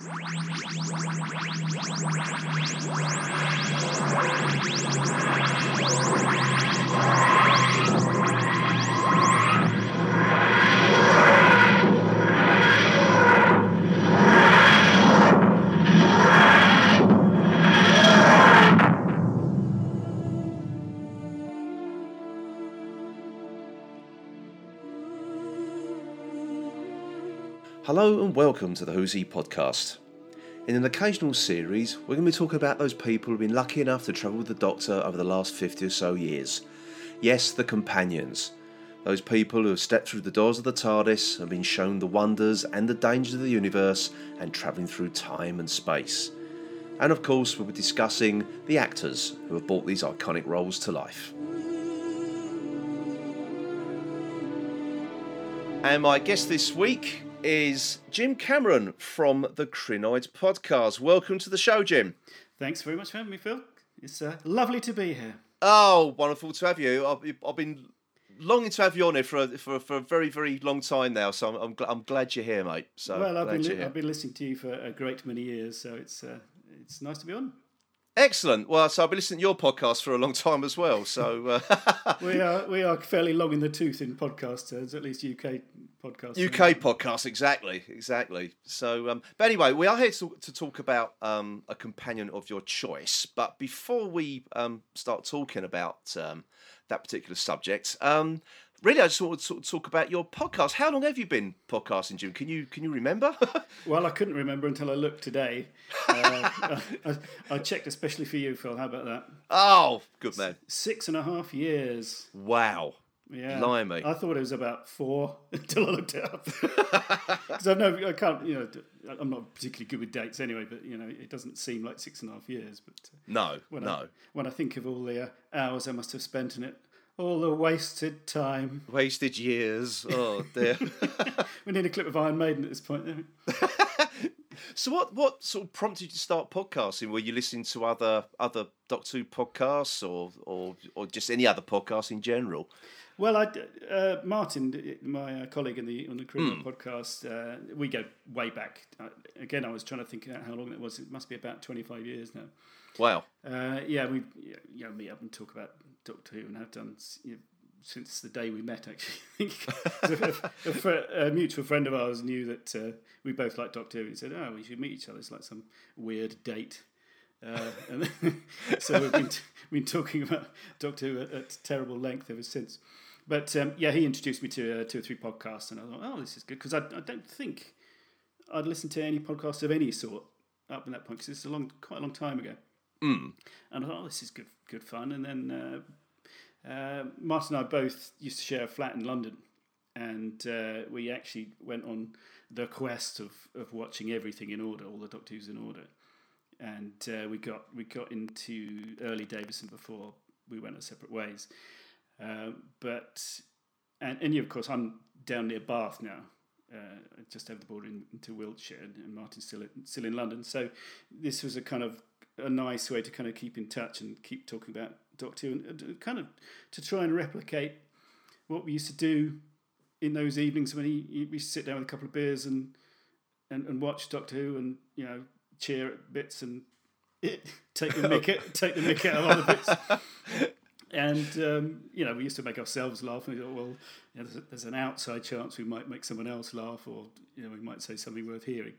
Thank you. Hello and welcome to the Who's He podcast. In an occasional series, we're going to be talking about those people who've been lucky enough to travel with the Doctor over the last 50 or so years. Yes, the companions. Those people who have stepped through the doors of the TARDIS and been shown the wonders and the dangers of the universe and travelling through time and space. And of course, we'll be discussing the actors who have brought these iconic roles to life. And my guest this week is Jim Cameron from the Krynoid podcast. Welcome to the show, Jim. Thanks very much for having me, Phil. It's uh, lovely to be here. Oh, wonderful to have you. I've, I've been longing to have you on here for a, for, for a very, very long time now, so I'm, I'm, gl- I'm glad you're here, mate. So well, I've been, li- I've been listening to you for a great many years, so it's uh, it's nice to be on. Excellent. Well, so I've been listening to your podcast for a long time as well. So uh, We are we are fairly long in the tooth in podcast terms, at least UK podcast. UK podcast, exactly, exactly. So, um, but anyway, we are here to, to talk about um, a companion of your choice. But before we um, start talking about um, that particular subject, um, really, I just want to sort of talk about your podcast. How long have you been podcasting, Jim? Can you can you remember? Well, I couldn't remember until I looked today. Uh, I, I checked especially for you, Phil. How about that? oh, good man! Six and a half years. Wow. Yeah, Blimey. I thought it was about four until I looked it up. Because I know I can't, you know, I'm not particularly good with dates anyway. But you know, it doesn't seem like six and a half years. But uh, No, when no. I, when I think of all the uh, hours I must have spent in it, all the wasted time. Wasted years. Oh dear. We need a clip of Iron Maiden at this point. So what what sort of prompted you to start podcasting? Were you listening to other other Doctor Who podcasts or or or just any other podcasts in general? Well, I, uh, Martin, my uh, colleague in the on the Krynoid podcast, uh, we go way back. Uh, again, I was trying to think out how long it was. It must be about twenty five years now. Wow. Uh, yeah, we, you know, me up and talk about Doctor Who and have done you know, since the day we met. Actually, a, a, a mutual friend of ours knew that uh, we both liked Doctor Who. and said, "Oh, we should meet each other." It's like some weird date. Uh, and so we've been, t- been talking about Doctor Who at, at terrible length ever since. But um, yeah, he introduced me to uh, two or three podcasts, and I thought, oh, this is good because I, I don't think I'd listened to any podcast of any sort up in that point because it's a long, quite a long time ago. Mm. And I thought, oh, this is good, good fun. And then uh, uh, Martin and I both used to share a flat in London, and uh, we actually went on the quest of, of watching everything in order, all the Doctor Who's in order. And uh, we got we got into early Davison before we went our separate ways. Uh, but and and of course, I'm down near Bath now, uh, just over the border in, into Wiltshire, and, and Martin's still still in London. So this was a kind of a nice way to kind of keep in touch and keep talking about Doctor Who, and, and kind of to try and replicate what we used to do in those evenings when he, we sit down with a couple of beers and and, and watch Doctor Who and you know cheer at bits and take the mick out- take the mick out of other bits. And um, you know, we used to make ourselves laugh, and we thought, well, you know, there's, a, there's an outside chance we might make someone else laugh, or you know, we might say something worth hearing.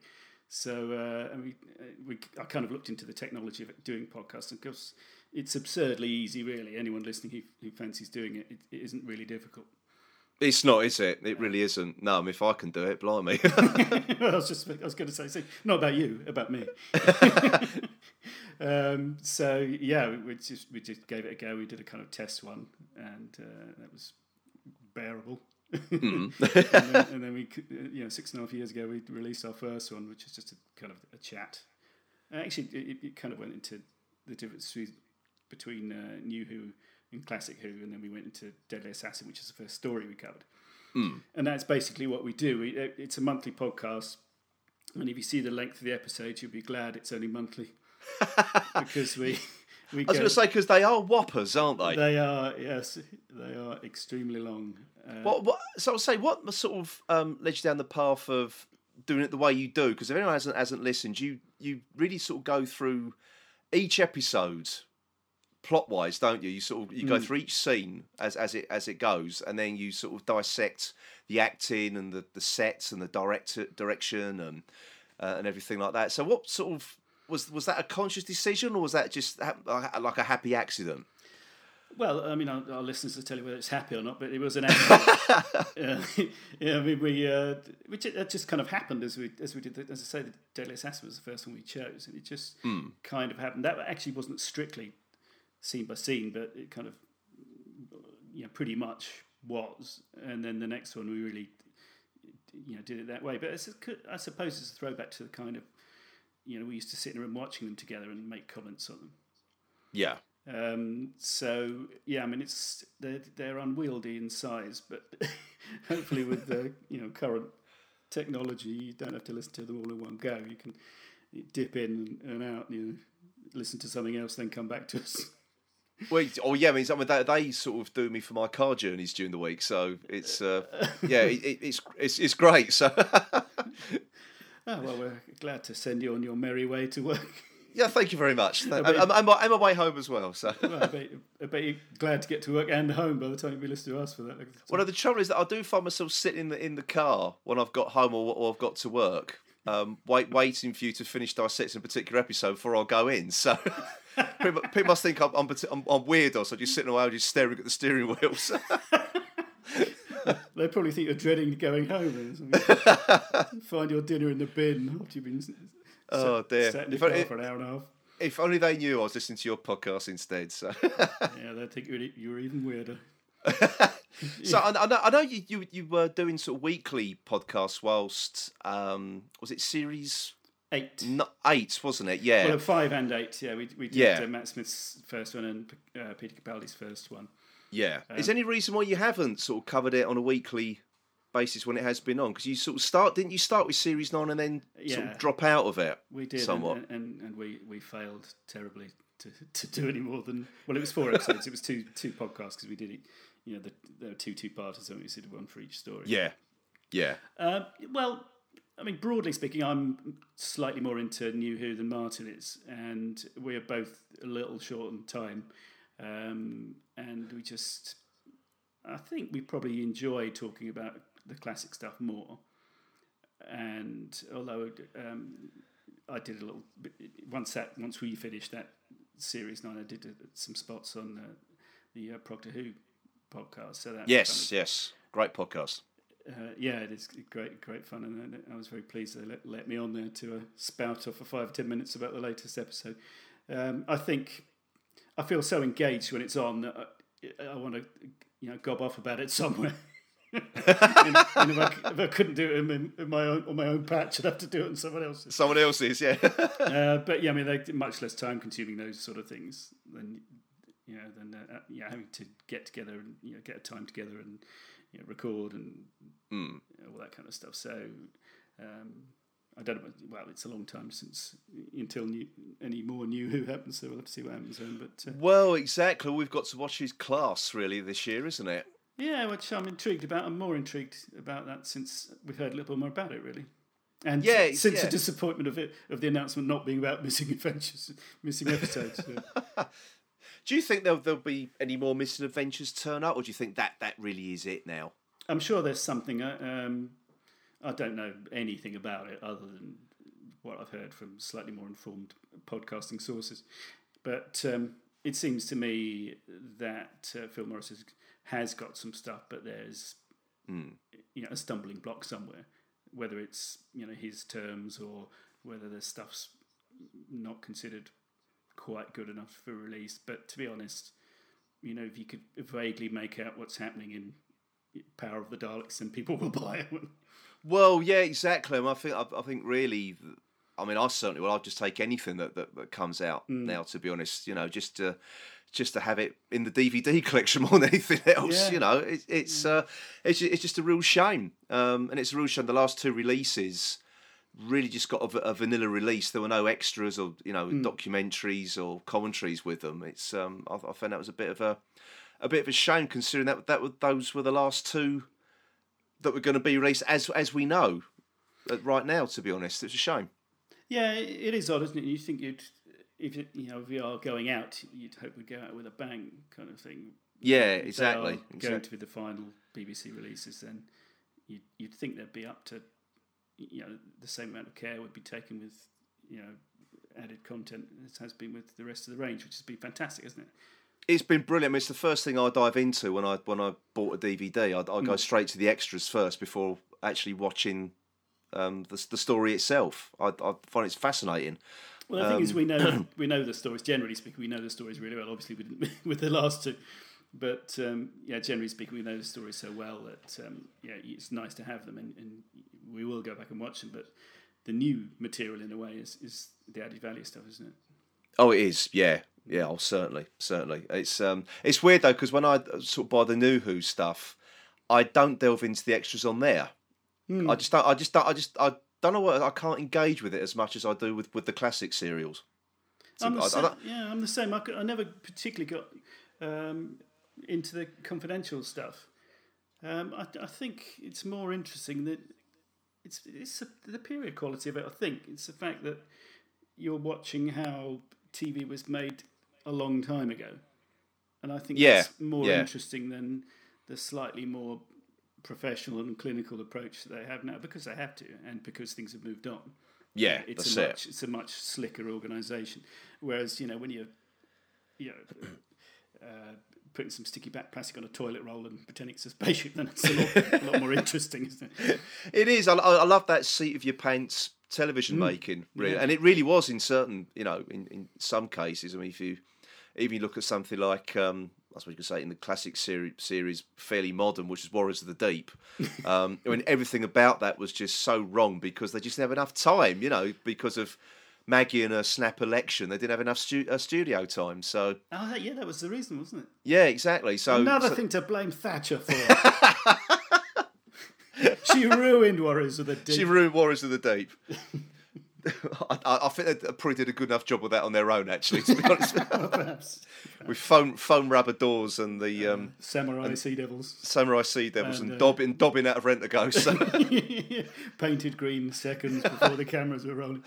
So, uh, we, uh, we, I kind of looked into the technology of doing podcasts, and because it's absurdly easy, really. Anyone listening who, who fancies doing it, it, it isn't really difficult. It's not, is it? It really isn't. No, I mean, if I can do it, blimey. I was just, I was going to say, see, not about you, about me. um, so yeah, we, we just we just gave it a go. We did a kind of test one, and uh, that was bearable. and, then, and then we, uh, you know, six and a half years ago, we released our first one, which is just a kind of a chat. Actually, it, it kind of went into the difference between- uh, New Who and Classic Who, and then we went into Deadly Assassin, which is the first story we covered. And that's basically what we do. We, it's a monthly podcast, and if you see the length of the episodes, you'll be glad it's only monthly because we we I was go. going to say because they are whoppers, aren't they? they are yes, they are extremely long. Uh, What, what, so I'll say, what sort of um, led you down the path of doing it the way you do because if anyone hasn't hasn't listened, you you really sort of go through each episode plot wise, don't you? You sort of you go through each scene as as it as it goes, and then you sort of dissect the acting and the, the sets and the director direction and uh, and everything like that. So, what sort of was was that a conscious decision, or was that just like a happy accident? Well, I mean, our, our, listeners will tell you whether it's happy or not, but it was an accident. uh, yeah, I mean, we uh, which it, just kind of happened as we as we did. The, as I say, the Deadly Assassin was the first one we chose, and it just mm. kind of happened. That actually wasn't strictly scene by scene, but it kind of you know pretty much was. And then the next one we really you know did it that way. But a, I suppose it's a throwback to the kind of you know we used to sit in a room watching them together and make comments on them. Yeah. Um, so yeah, I mean it's they're they're unwieldy in size, but hopefully with the you know current technology, you don't have to listen to them all in one go. You can dip in and out, you know, listen to something else, then come back to us. Well, oh yeah, I mean, some of that they sort of do me for my car journeys during the week, so it's uh, yeah, it, it's it's it's great. So, oh, well, we're glad to send you on your merry way to work. Yeah, thank you very much. I'm, I'm, I'm, on my way home as well. So, well, I, bet, I bet you're glad to get to work and home by the time you listen to us for that. Well, the trouble is that I do find myself sitting in the in the car when I've got home or, or I've got to work, um, wait, waiting for you to finish dissecting a particular episode before I go in. So people, people, must think I'm, I'm, I'm, I'm weird or so just sitting around just staring at the steering wheels. they probably think you're dreading going home. Find your dinner in the bin after you've been oh dear sat in the car for an hour and a half. If only they knew I was listening to your podcast instead. So yeah, they think you were even weirder. so I, I, know, I know you, you you were doing sort of weekly podcasts whilst um, was it series eight? Not eight, wasn't it? Yeah. Well, five and eight. Yeah, we we did yeah. uh, Matt Smith's first one and uh, Peter Capaldi's first one. Yeah. Um, Is there any reason why you haven't sort of covered it on a weekly basis when it has been on? Because you sort of start, didn't you start with series nine and then yeah, sort of drop out of it? We did, somewhat, and, and, and we we failed terribly to, to do any more than well, it was four episodes. it was two two podcasts because we did it you know, the, there were two two parters, so we did one for each story. Yeah, yeah. Uh, well, I mean, broadly speaking, I'm slightly more into New Who than Martin is, and we're both a little short on time, um, and we just, I think we probably enjoy talking about the classic stuff more. And although um, I did a little bit, once that once we finished that series nine, I did uh, some spots on uh, the uh, Proctor Who podcast. So that yes, yes, great podcast. Uh, yeah, it is great, great fun, and I was very pleased they let, let me on there to uh, spout off for five ten minutes about the latest episode. Um, I think I feel so engaged when it's on that I, I want to, you know, gob off about it somewhere. and, and if, I, if, I, couldn't do it in, in, my own on my own patch, I'd have to do it on someone else's. Someone else's, yeah. uh, but yeah, I mean, they're much less time consuming those sort of things than you know, than uh, uh, yeah, having to get together and you know get a time together and you know, record and mm. you know, all that kind of stuff. So um, I don't know. Well, it's a long time since until new, any more new Who happens. So we'll have to see what happens then. But uh, well, exactly. We've got to watch his class really this year, isn't it? Yeah, which I'm intrigued about. I'm more intrigued about that since we've heard a little more about it, really. And yeah, since yeah. the disappointment of it of the announcement not being about missing adventures, missing episodes. Do you think there'll, there'll be any more missing adventures turn up, or do you think that that really is it now? I'm sure there's something. Uh, um, I don't know anything about it other than what I've heard from slightly more informed podcasting sources. But um, it seems to me that uh, Phil Morris has, has, got some stuff, but there's mm. you know a stumbling block somewhere, whether it's you know his terms or whether there's stuff's not considered quite good enough for release. But to be honest, you know, if you could vaguely make out what's happening in Power of the Daleks, then people will buy it. Well, yeah, exactly. I think I, I, think really, I mean, I certainly will. I'll just take anything that that, that comes out mm. now. To be honest, you know, just to just to have it in the DVD collection more than anything else. Yeah. You know, it, it's yeah. uh, it's it's just a real shame, um, and it's a real shame. The last two releases really just got a, a, vanilla release. There were no extras or you know mm. documentaries or commentaries with them. It's um, I, I found that was a bit of a a bit of a shame considering that that were, those were the last two that were going to be released as as we know. uh, right now. To be honest, it's a shame. Yeah, it is odd, isn't it? You think you'd, if you know, if we are going out, you'd hope we'd go out with a bang, kind of thing. Yeah, exactly. Going exactly. to be the final BBC releases, then you'd, you'd think they'd be up to, you know, the same amount of care would be taken with, you know, added content as has been with the rest of the range, which has been fantastic, isn't it? It's been brilliant. I mean, it's the first thing I dive into when I when I bought a DVD. I, I go straight to the extras first before actually watching um, the the story itself. I, I find it's fascinating. Well, the thing Um, is, we know we know the stories. Generally speaking, we know the stories really well. Obviously, didn't with the last two, but um, yeah, generally speaking, we know the stories so well that um, yeah, it's nice to have them, and, and we will go back and watch them. But the new material, in a way, is, is the added value stuff, isn't it? Oh, it is. Yeah, yeah. Oh, certainly, certainly. It's um, it's weird though because when I sort of buy the new Who stuff, I don't delve into the extras on there. I just don't. I just don't. I just. I don't know what. I can't engage with it as much as I do with with the classic serials. So I'm the I- I same, don't- yeah, I'm the same. I, could, I never particularly got um, into the confidential stuff. Um, I, I think it's more interesting that it's it's the period quality of it. I think it's the fact that you're watching how TV was made a long time ago, and I think Yeah, that's more yeah. interesting than the slightly more professional and clinical approach that they have now because they have to and because things have moved on yeah, it's a it. much it's a much slicker organisation. Whereas you know when you're you know uh, putting some sticky back plastic on a toilet roll and pretending it's a spaceship, then it's a lot, a lot more interesting, isn't it? It is. I I love that seat of your pants television making, really, yeah. and it really was in certain, you know, in, in some cases. I mean, if you even look at something like, um, I suppose you could say in the classic series, series fairly modern, which is Warriors of the Deep. Um, I mean, everything about that was just so wrong because they just didn't have enough time, you know, because of Maggie and her snap election. They didn't have enough stu- uh, studio time. So Oh, yeah, that was the reason, wasn't it? yeah, exactly. So Another so- thing to blame Thatcher for. she ruined Warriors of the Deep. She ruined Warriors of the Deep. I, I I think they probably did a good enough job with that on their own, actually. To be honest, perhaps. with foam foam rubber doors and the um, Samurai Sea Devils. Samurai Sea Devils and, And, uh, dobbing dobbing out of Rentaghost. So, Painted green seconds before the cameras were rolling.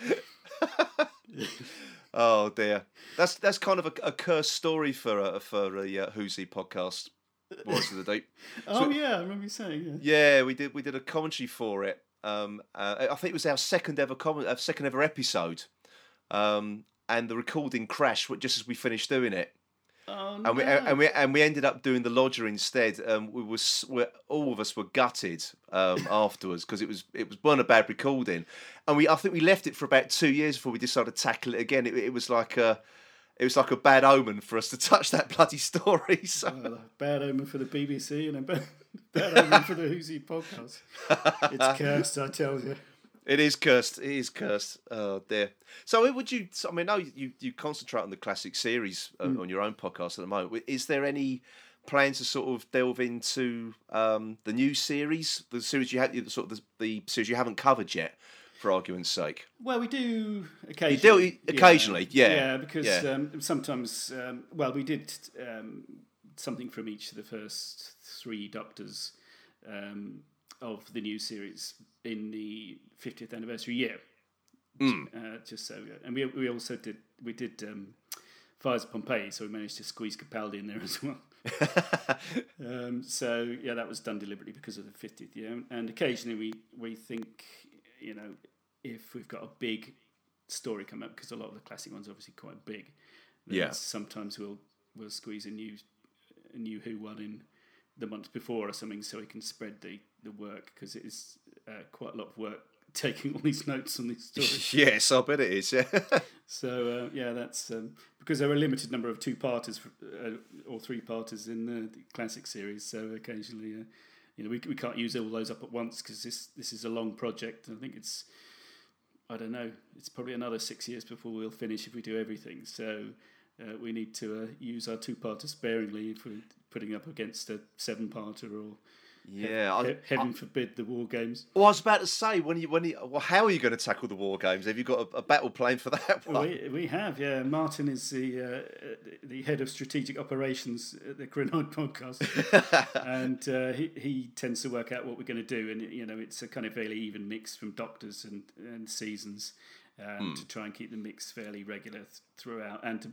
oh dear, that's that's kind of a, a cursed story for a for a uh, Who's He podcast. Warriors of the Deep. Oh, yeah, I remember you saying, yeah. Yeah, we did we did a commentary for it. Um, uh, I think it was our second ever comment, uh, second ever episode, um, and the recording crashed just as we finished doing it. Oh, and we no. and we and we ended up doing the lodger instead. Um, we was we all of us were gutted um, afterwards because it was it was one a bad recording, and we I think we left it for about two years before we decided to tackle it again. It, it was like a it was like a bad omen for us to touch that bloody story. So Well, bad omen for the BBC and a bad, bad omen for the Who's He podcast. It's cursed, I tell you. it is cursed. It is cursed. Oh dear. So would you? I mean, no, you you concentrate on the classic series uh, on your own podcast at the moment. Is there any? Plans to sort of delve into um, the new series, the series you had, sort of the, the series you haven't covered yet, for argument's sake. Well, we do occasionally. do occasionally, yeah, Yeah, because yeah. Um, sometimes, um, well, we did um, something from each of the first three Doctors um, of the new series in the 50th anniversary year. Hmm. Uh, just so, and we we also did we did um, Fires of Pompeii, so we managed to squeeze Capaldi in there as well. Um, so yeah, that was done deliberately because of the fiftieth year, and occasionally we we think, you know, if we've got a big story come up, because a lot of the classic ones are obviously quite big. Yeah. Sometimes we'll we'll squeeze a new a new Who one in the month before or something, so we can spread the the work because it is uh, quite a lot of work taking all these notes on these stories. yes, I bet it is. Yeah. So uh, yeah, that's um, because there are a limited number of two parters uh, or three parters in the, the classic series. So occasionally, uh, you know, we we can't use all those up at once because this this is a long project. I think it's I don't know. It's probably another six years before we'll finish if we do everything. So uh, we need to uh, use our two parter sparingly if we're putting up against a seven parter or Yeah. I, He- Heaven forbid the war games. well, I was about to say when you when you well, how are you going to tackle the war games? Have you got a, a battle plan for that one? We, we have, yeah. Martin is the uh, the head of strategic operations at the Krynoid podcast, and uh, he he tends to work out what we're going to do, and you know it's a kind of fairly even mix from doctors and and seasons. Um, To try and keep the mix fairly regular th- throughout, and to,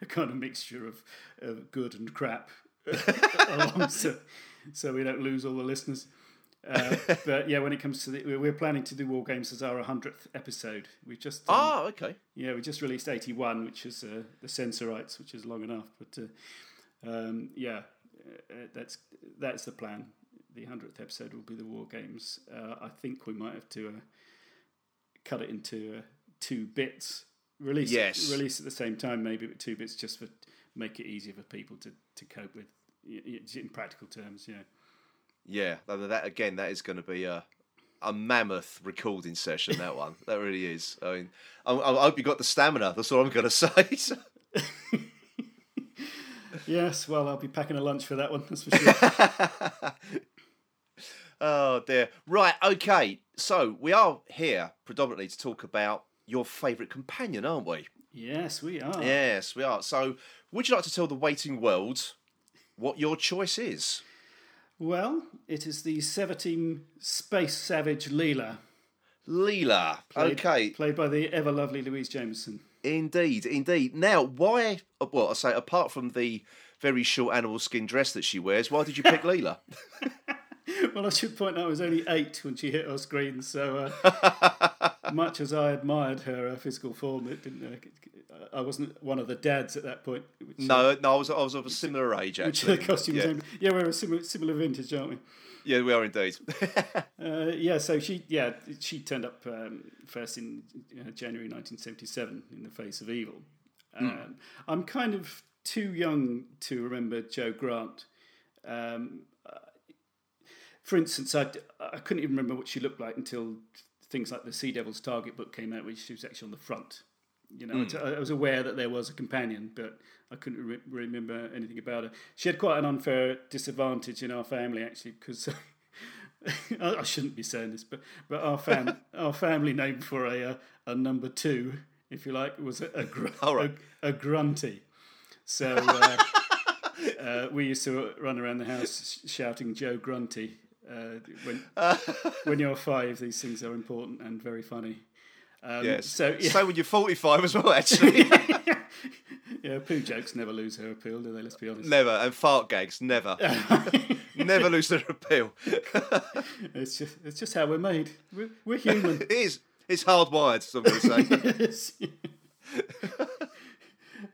a kind of mixture of, of good and crap along, so, we don't lose all the listeners. Uh, but yeah, when it comes to the, we're planning to do War Games as our hundredth episode. We've just um, Oh, okay. yeah, we just released 81, which is uh, the Sensorites, which is long enough. But uh, um, yeah, uh, that's that's the plan. The 100th episode will be the War Games. Uh, I think we might have to uh, cut it into uh, two bits. Release Yes. release at the same time, maybe, but two bits just for make it easier for people to, to cope with in practical terms. Yeah. Yeah, that, again, that is going to be a a mammoth recording session. That one, that really is. I mean, I, I hope you got the stamina. That's all I'm going to say. Yes, well, I'll be packing a lunch for that one. That's for sure. oh dear. Right. Okay. So we are here predominantly to talk about your favourite companion, aren't we? yes, we are. Yes, we are. So, would you like to tell the waiting world what your choice is? Well, it is the Sevateem Space Savage Leela, Leela. played, Okay. played by the ever lovely Louise Jameson. Indeed, indeed. Now, why? Well, I say apart from the very short animal skin dress that she wears, why did you pick Leela? Well, I should point out I was only eight when she hit our screen, so uh, much as I admired her uh, physical form, it didn't. Uh, I wasn't one of the dads at that point. Which, No, no, I was I was of a similar age which actually. the costume yeah. Yeah, we're a similar, similar vintage, aren't we? yeah, we are indeed. Uh, yeah, so she yeah she turned up um, first in uh, January 1977 in the face of evil. Um, I'm kind of too young to remember Jo Grant. Um, uh, for instance, I, I couldn't even remember what she looked like until things like the Sea Devil's Target book came out, which she was actually on the front. You know, I was aware that there was a companion, but I couldn't re- remember anything about her. She had quite an unfair disadvantage in our family, actually, because I I shouldn't be saying this, but but our fam our family name for a uh, a number two, if you like, was a a, gr- right. a, a grunty. So uh, uh, we used to run around the house shouting Joe Grunty. Uh, when when you're five, these things are important and very funny. Um, yes. So yeah, Same when you're 45 as well, actually. yeah, poo jokes never lose their appeal, do they? Let's be honest. never. And fart gags, never. never lose their appeal. It's just it's just how we're made. We're, we're human. it is. It's hardwired, some would say.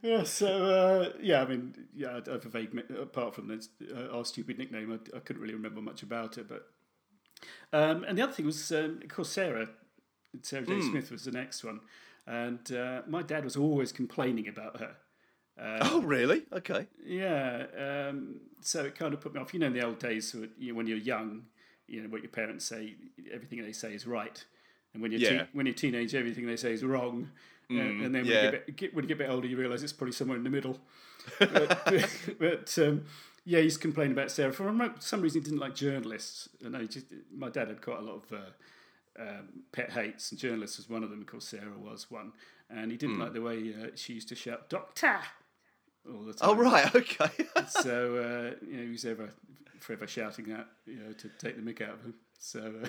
Yeah. So uh, yeah, I mean, yeah, I have a vague. Apart from this, uh, our stupid nickname, I, I couldn't really remember much about it. But um, and the other thing was, um, of course, Sarah. Sarah J. Smith was the next one, and uh, my dad was always complaining about her. oh, really? Okay. Yeah, um, so it kind of put me off. You know, in the old days, so you know, when you're young, you know what your parents say, everything they say is right, and when you're Yeah. te- when you're teenage, everything they say is wrong. Uh, and then when, yeah. you get, bit- get, when you get a bit older, you realise it's probably somewhere in the middle. but but um, yeah, he's complaining about Sarah. For some reason, he didn't like journalists. And I just, my dad had quite a lot of uh, um, pet hates, and journalists was one of them. Of course, Sarah was one. And he didn't like the way uh, she used to shout, Doctor! all the time. Oh, right. Okay. So uh, you know, he was ever forever shouting that, you know, to take the mick out of him. So uh,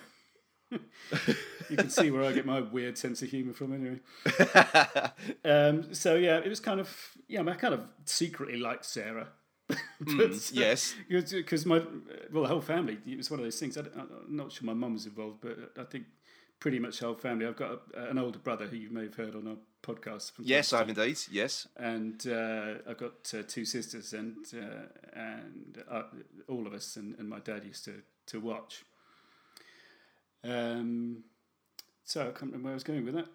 you can see where I get my weird sense of humour from, anyway. Um, so yeah, it was kind of yeah, I kind of secretly liked Sarah. but, yes. because my well, the whole family. It was one of those things. I, am not sure my mum was involved, but I think pretty much the whole family. I've got a, an older brother who you may have heard on our podcast. From Yes, I have indeed. Yes. and uh, I've got uh, two sisters, and uh, and uh, all of us, and, and my dad used to to watch. Um, so I can't remember where I was going with that.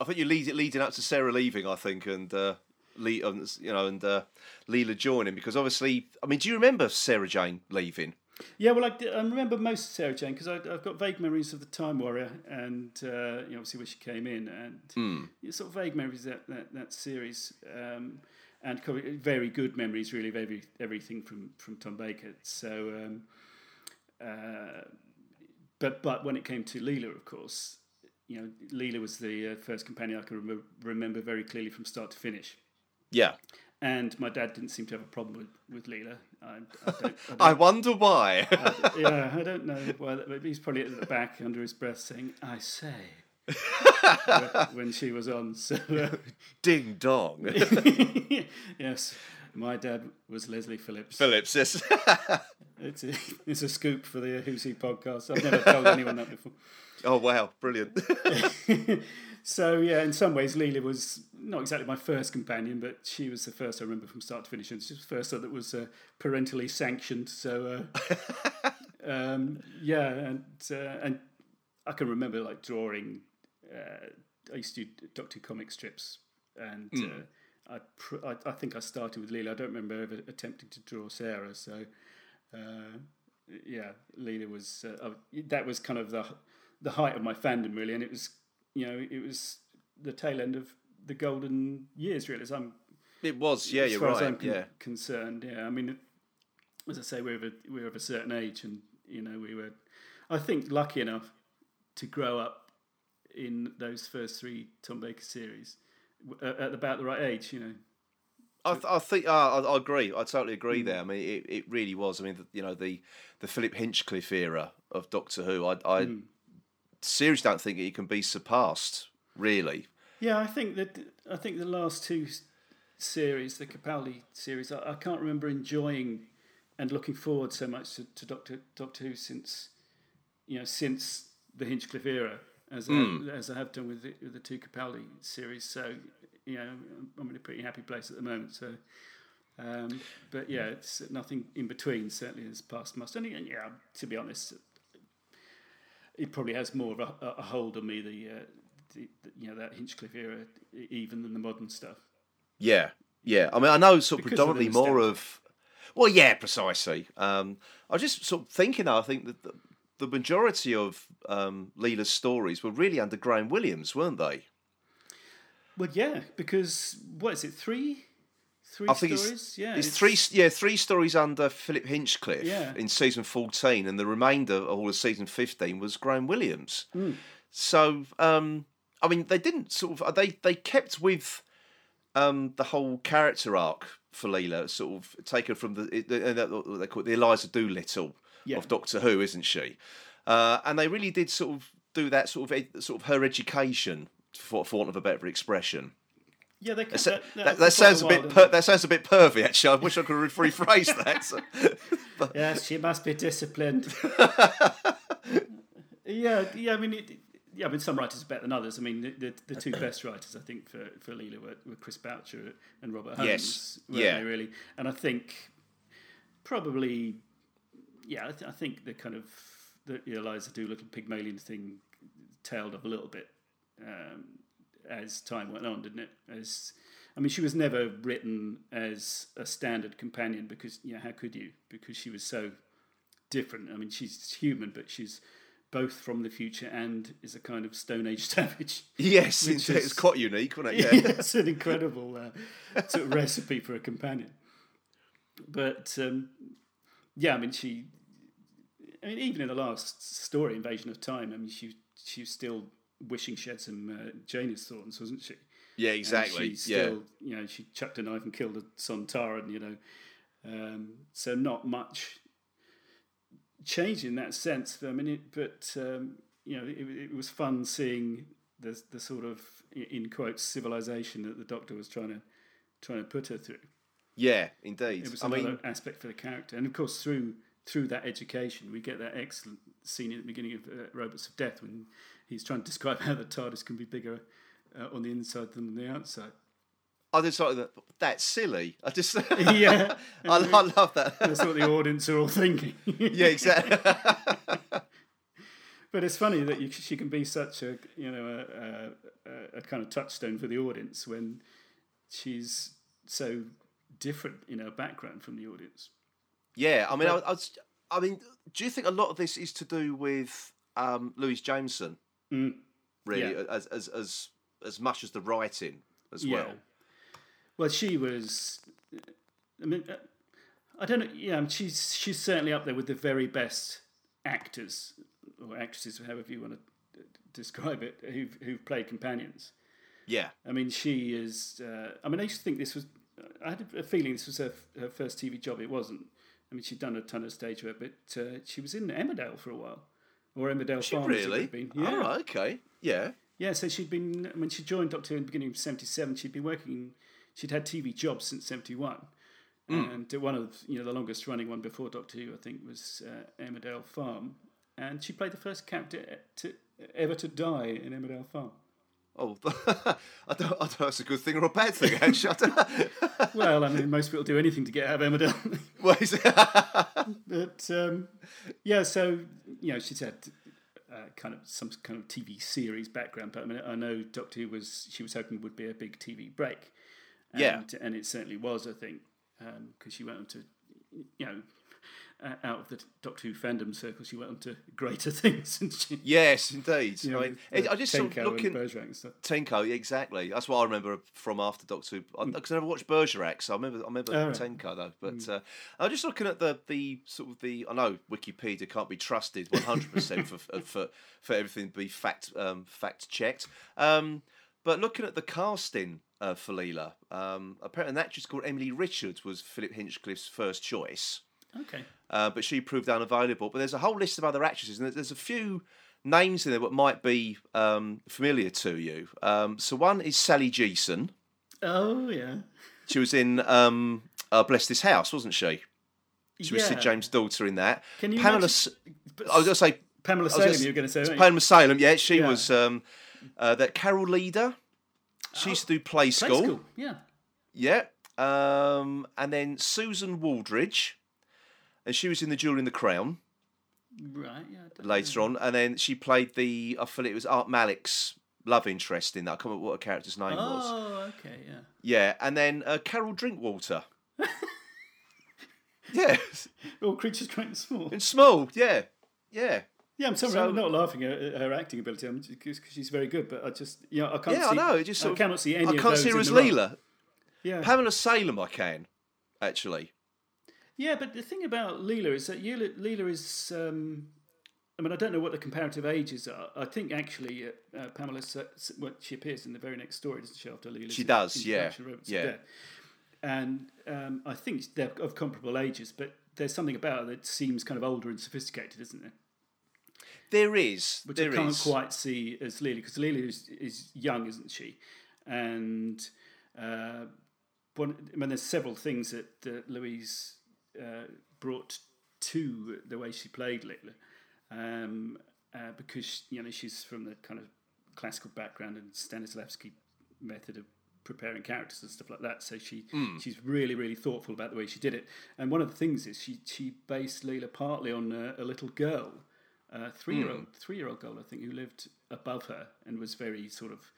I think you lead it leading up to Sarah leaving, I think, and uh, Lee, um, you know, and uh, Leela joining because obviously, I mean, do you remember Sarah Jane leaving? Yeah, well, I remember most of Sarah Jane because I've got vague memories of the Time Warrior and uh, you know, obviously where she came in, and yeah, sort of vague memories of that that, that series. Um, and very good memories really of every, everything from from Tom Baker. So, um, uh, but but when it came to Leela, of course, you know, Leela was the uh, first companion I can rem- remember very clearly from start to finish. Yeah. And my dad didn't seem to have a problem with, with Leela. I, I, don't, I, don't, I wonder why. I, yeah, I don't know. Well, he's probably at the back under his breath saying, "I say," when she was on. So, uh, Ding dong. yes, my dad was Leslie Phillips. Phillips, yes. It's a, it's a scoop for the Who's He podcast. I've never told anyone that before. oh wow, brilliant. So yeah, in some ways, Leela was not exactly my first companion, but she was the first I remember from start to finish, and she was the first that was uh, parentally sanctioned. So uh, um, yeah, and uh, and I can remember like drawing. Uh, I used to do Doctor comic strips, and Hmm. I, pr- I I think I started with Leela. I don't remember ever attempting to draw Sarah. So uh, yeah, Leela was uh, I- that was kind of the the height of my fandom really, and it was you know it was the tail end of the golden years really. As I'm It was, yeah, as you're far as I'm con- Yeah. concerned. Yeah, I mean, as I say, we're of a, we're of a certain age, and you know, we were, I think, lucky enough to grow up in those first three Tom Baker series at about the right age. You know, I, th- I think uh, I, I agree. I totally Mm. agree there. I mean, it, it really was. I mean, the, you know, the the Philip Hinchcliffe era of Doctor Who. I, I Mm. seriously don't think it can be surpassed. Really. yeah, I think that I think the last two series, the Capaldi series, I, I can't remember enjoying and looking forward so much to, to Doctor Doctor Who since you know since the Hinchcliffe era as I, as I have done with the, with the two Capaldi series. So you know I'm in a pretty happy place at the moment. So. Um, but yeah, it's nothing in between. Certainly, has passed muster. And yeah, to be honest, it probably has more of a, a hold on me. The, uh, the, the you know that Hinchcliffe era, even than the modern stuff. Yeah, yeah. I mean, I know sort of Because of predominantly more of. Well, yeah, precisely. Um, I was just sort of thinking. Though, I think that the, the majority of um, Leela's stories were really under Graham Williams, weren't they? Well, yeah, because what is it? Three, three I think stories. it's, yeah, it's, three. Yeah, three stories under Philip Hinchcliffe Yeah. in season fourteen, and the remainder of all of season fifteen was Graham Williams. Hmm. So, um, I mean, they didn't sort of they they kept with um, the whole character arc for Leela, sort of taken from the it- they, they call it the Eliza Doolittle Yeah. of Doctor Who, isn't she? Uh, and they really did sort of do that sort of ed- sort of her education, for, for want of a better expression. Yeah, they So- that, that, that, that sounds a while, bit per, that sounds a bit pervy. Actually, I wish I could rephrase that. So- it? Yes, she must be disciplined. yeah, yeah. I mean, it, yeah. I mean, some writers are better than others. I mean, the, the, the two best writers, I think, for for Leela were, were Chris Boucher and Robert Holmes. Yes, yeah. really. And I think probably, yeah, I, th- I think the kind of the Eliza Doolittle Pygmalion thing tailed off a little bit um, as time went on, didn't it? As I mean, she was never written as a standard companion because you know how could you? Because she was so different. I mean, she's human, but she's both from the future and is a kind of Stone Age savage. yes, it's, it's quite unique, wasn't it? Yeah, Yeah. it's an incredible uh, sort of recipe for a companion. But um, yeah, I mean, she. I mean, even in the last story, Invasion of Time, I mean, she she was still wishing she had some uh, Janus thorns, wasn't she? yeah, exactly. she yeah, still, you know, she chucked a knife and killed a Sontaran, you know. Um, so not much change in that sense. I mean, it, but um, you know, it, it was fun seeing the the sort of in quotes civilization that the Doctor was trying to trying to put her through. yeah, indeed. It was I another mean, aspect for the character, and of course through through that education, we get that excellent scene at the beginning of uh, Robots of Death when he's trying to describe how the TARDIS can be bigger uh, on the inside than on the outside. I just thought that that's silly. I just yeah, I, I love that. that's what the audience are all thinking. yeah, exactly. But it's funny that you, she can be such a you know a, a, a kind of touchstone for the audience when she's so different in her background from the audience. Yeah, I mean, I, I, was, I mean, do you think a lot of this is to do with um, Louise Jameson? Mm. Really, Yeah. as, as as as much as the writing as Yeah. well. Well, she was. I mean, uh, I don't know. Yeah, she's she's certainly up there with the very best actors or actresses, however you want to describe it, who've who've played companions. Yeah. I mean, she is. Uh, I mean, I used to think this was. I had a feeling this was her, her first TV job. It wasn't. I mean, she'd done a ton of stage work, but uh, she was in Emmerdale for a while, or Emmerdale She Farm. really? Been. Oh, Yeah, right, okay. Yeah. yeah. So she'd been when she joined Doctor Who in the beginning of '77. She'd been working. She'd had TV jobs since '71, and uh, one of you know the longest running one before Doctor Who, I think, was uh, Emmerdale Farm, and she played the first character to ever to die in Emmerdale Farm. Oh, I don't, I don't know if that's a good thing or a bad thing, actually. I don't- Well, I mean, most people do anything to get out of Emmerdale. well, it- but um, yeah, so you know, she had uh, kind of some kind of TV series background. But I mean, I know Doctor Who was she was hoping would be a big TV break. And, Yeah. and it certainly was. I think because she went on to you know. Uh, out of the Doctor Who fandom circle, she went on to greater things. And she, yes, indeed. you know, I mean, it- I just sort of Tenko looking. Bergerac stuff. Tenko, exactly. That's what I remember from after Doctor Who. Because I never watched Bergerac, so I remember I remember Oh, right. Tenko though. But uh, I was just looking at the the sort of the. I know Wikipedia can't be trusted one hundred percent for for for everything to be fact um, fact checked. Um, but looking at the casting uh, for Leela, um, apparently an actress called Emily Richards was Philip Hinchcliffe's first choice Okay. uh, but she proved unavailable. But there's a whole list of other actresses, and there's- a few names in there that might be um, familiar to you. Um, so one is Sally Geeson. Oh yeah. She was in um, uh, Bless This House, wasn't she? She was Sid James' daughter in that. Can you Pamela? imagine- I was going to say Pamela Salem. just- You were going to say? Pamela Salem. Yeah, she Yeah. was um, uh, that Carol Leader. She used to do Play Play School. school. Yeah. Yeah. Um, and then Susan Wooldridge, and she was in The Jewel in the Crown. Right. Yeah. Later on, and then she played the I feel it was Art Malik's love interest in that. I can't remember what her character's name was. Oh, okay, yeah. Yeah, and then uh, Carol Drinkwater. yeah, All creatures great and small. and small. Yeah, yeah, Yeah, I'm sorry, So- I'm not laughing at her acting ability. I'm because she's very good, but I just, you know, I can't. yeah. see, I know. It just I of, cannot see any. I can't those see her as. Leela. Yeah, Pamela Salem, I can actually. Yeah, but the thing about Leela is that Leela, Leela is. Um, I mean, I don't know what the comparative ages are. I think actually, uh, uh, Pamela, well, she appears in the very next story, doesn't she? After Leela's She does, yeah, yeah. death. And um, I think they're of comparable ages, but there's something about her that seems kind of older and sophisticated, isn't there? There is. which there I can't is. quite see as Leela because Leela is, is young, isn't she? And uh, one, I mean, there's several things that, that Louise uh, brought to the way she played Leela, um, uh, because you know she's from the kind of classical background and Stanislavski method of preparing characters and stuff like that. So she she's really really thoughtful about the way she did it. And one of the things is she she based Leela partly on a, a little girl a three year old three year old girl I think who lived above her and was very sort of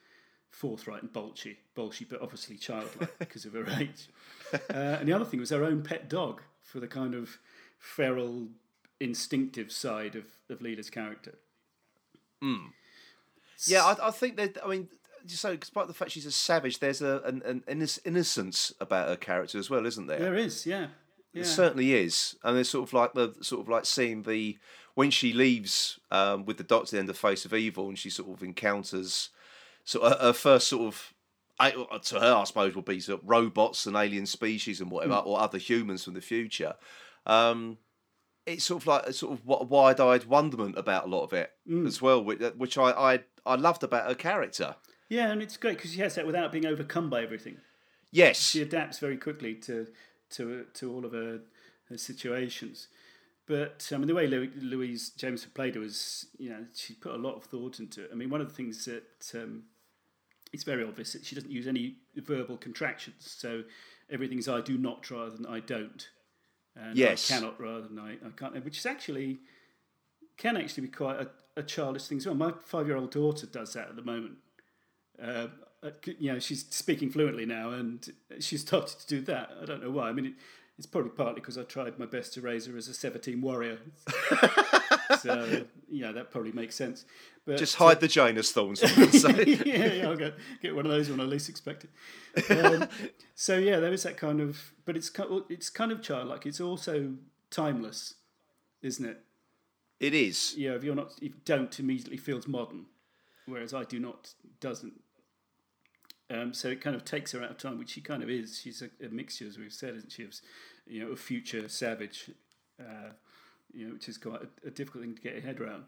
forthright and bolshy bolshy but obviously childlike because of her age. Uh, and the other thing was her own pet dog for the kind of feral instinctive side of, of Leela's character. Yeah, I, I think that. I mean, so despite the fact she's a savage, there's a an, an innoc- innocence about her character as well, isn't there? There is, yeah. Yeah. It certainly is, and there's sort of like the sort of like seeing the when she leaves um, with the Doctor at the of Face of Evil, and she sort of encounters so her, her first sort of I, uh, to her, I suppose, would be sort of robots and alien species and whatever, hmm. or other humans from the future. Um, it's sort of like a sort of wide-eyed wonderment about a lot of it hmm. as well, which, uh, which I, I I loved about her character. Yeah, and it's great because she has that without being overcome by everything. Yes, she adapts very quickly to to to all of her, her situations. But I mean, the way Lou- Louise James played her was, you know, she put a lot of thought into it. I mean, one of the things that um, it's very obvious that she doesn't use any verbal contractions. So everything's I do not rather than I don't. And Yes. I cannot rather than I, I can't, which is actually can actually be quite a, a childish thing as well. My five year old daughter does that at the moment. Uh, uh, you know, she's speaking fluently now, and she's started to do that. I don't know why. I mean, it, it's probably partly because I tried my best to raise her as a Sevateem warrior. so yeah, that probably makes sense. But Just hide the Janus thorns. I'm gonna say. yeah, yeah, I'll get get one of those when I least expect it. Um, so yeah, there is that kind of, but it's it's kind of childlike. It's also timeless, isn't it? it is. Yeah, if you're not, if you don't immediately feels modern, whereas I do not, doesn't. Um, so it kind of takes her out of time, which she kind of is. She's a, a mixture, as we've said, isn't she? Of, you know, a future savage, uh, you know, which is quite a, a difficult thing to get your head around.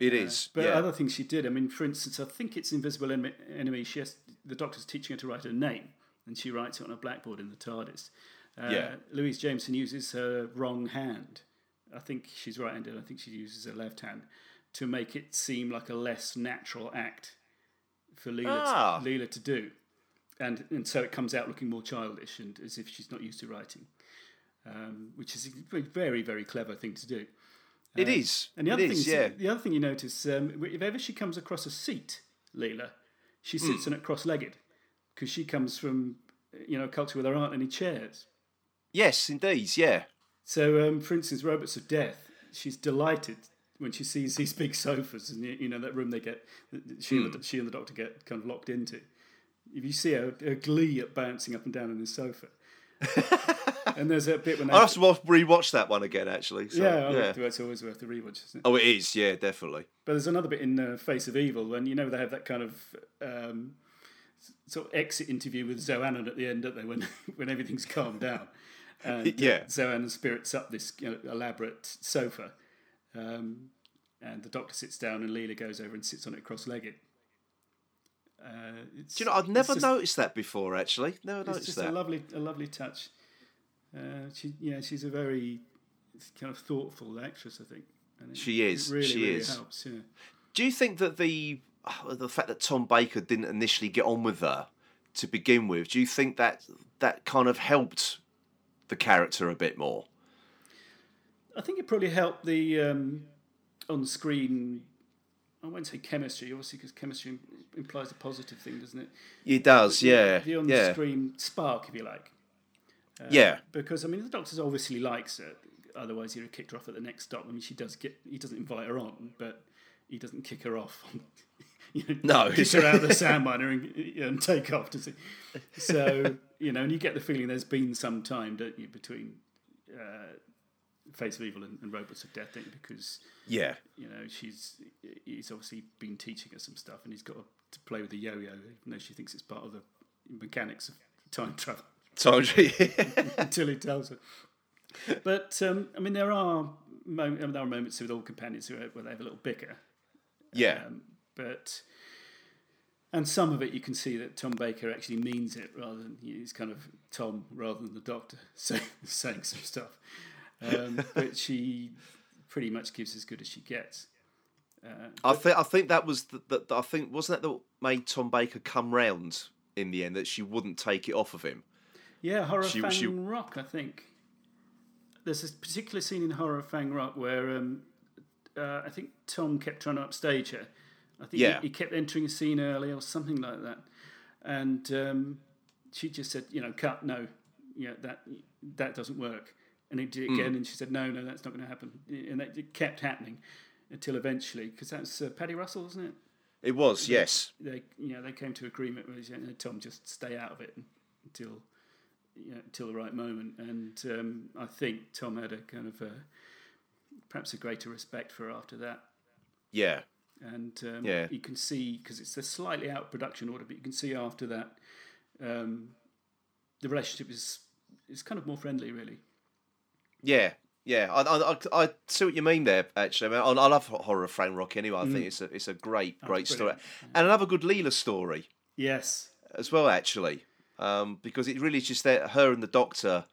It is. But yeah. other things she did, I mean, for instance, I think it's Invisible Enemy. enemy she has, the doctor's teaching her to write her name, and she writes it on a blackboard in the TARDIS. Uh, Yeah. Louise Jameson uses her wrong hand. I think she's right-handed. I think she uses her left hand to make it seem like a less natural act for Leela, Ah. to, Leela to do, and and so it comes out looking more childish and as if she's not used to writing, um, which is a very very clever thing to do. it is. And the other is, thing, yeah. the other thing you notice, um, if ever she comes across a seat, Leela, she sits on it cross-legged because she comes from you know a culture where there aren't any chairs. Yes, indeed. Yeah. So, um, for instance, Robots of Death, she's delighted when she sees these big sofas and you know that room they get, she and the, she and the doctor get kind of locked into. If you see her, her glee at bouncing up and down on this sofa, and there's a bit when they, I'll have to wa- rewatch that one again, actually. So, yeah, yeah. yeah. it's always worth the rewatch, isn't it? Oh, it is. Yeah, definitely. But there's another bit in uh, Face of Evil when you know they have that kind of um, sort of exit interview with Xoanon at the end, don't they? When when everything's calmed down, and uh, Yeah. Xoanon spirits up this you know, elaborate sofa, um, and the Doctor sits down and Leela goes over and sits on it cross-legged. Uh, it's, Do you know? I've never just- noticed that before. Actually, never it's noticed just that. a lovely, a lovely touch. Uh, she, yeah, she's a very kind of thoughtful actress, I think. It- She is, really, she really is. helps. Yeah. Do you think that the the fact that Tom Baker didn't initially get on with her to begin with, do you think that that kind of helped the character a bit more? I think it probably helped the um, on-screen. I won't say chemistry, obviously, because chemistry implies a positive thing, doesn't it? It does, yeah, The yeah, on-screen spark, if you like. Uh, yeah, Because I mean, the doctor obviously likes her. Otherwise, he'd have kicked her off at the next stop. I mean, she does get. He doesn't invite her on, but he doesn't kick her off. you know, No. kick her out of the Sandminer and, and take off. Does he? So you know, and you get the feeling there's been some time, don't you, between uh, Face of Evil and, and Robots of Death, don't? Because yeah, you know she's he's obviously been teaching her some stuff, and he's got to play with the yo-yo, even though she thinks it's part of the mechanics of time travel so until he tells her. But um, I mean, there are mo- I mean, there are moments with all companions who are, where they have a little bicker, yeah, um, but and some of it you can see that Tom Baker actually means it rather than he's kind of Tom rather than the Doctor say, saying some stuff. Um, but she pretty much gives as good as she gets. Uh, I think I think that was the, I think wasn't that that made Tom Baker come round in the end that she wouldn't take it off of him. Yeah, Horror She- Fang she- Rock, I think. There's a particular scene in Horror Fang Rock where um, uh, I think Tom kept trying to upstage her. I think Yeah. he, he kept entering a scene early or something like that. And um, she just said, you know, cut, no, yeah, that that doesn't work. And he did it Hmm. again, and she said, no, no, that's not going to happen. And that, it kept happening until eventually, because that's uh, Paddy Russell, isn't it? It was yes, they you know they came to agreement with you know, Tom just stay out of it until you know, until the right moment and um, I think Tom had a kind of a, perhaps a greater respect for her after that yeah, and um, Yeah. you can see because it's a slightly out of production order but you can see after that um, the relationship is is kind of more friendly really yeah, yeah. I, I, I, I see what you mean there. Actually, I, mean, I, I love horror Fang Rock anyway. I think it's a it's a great great story and another good Leela story. yes as well, actually, um, because it really is just that her and the Doctor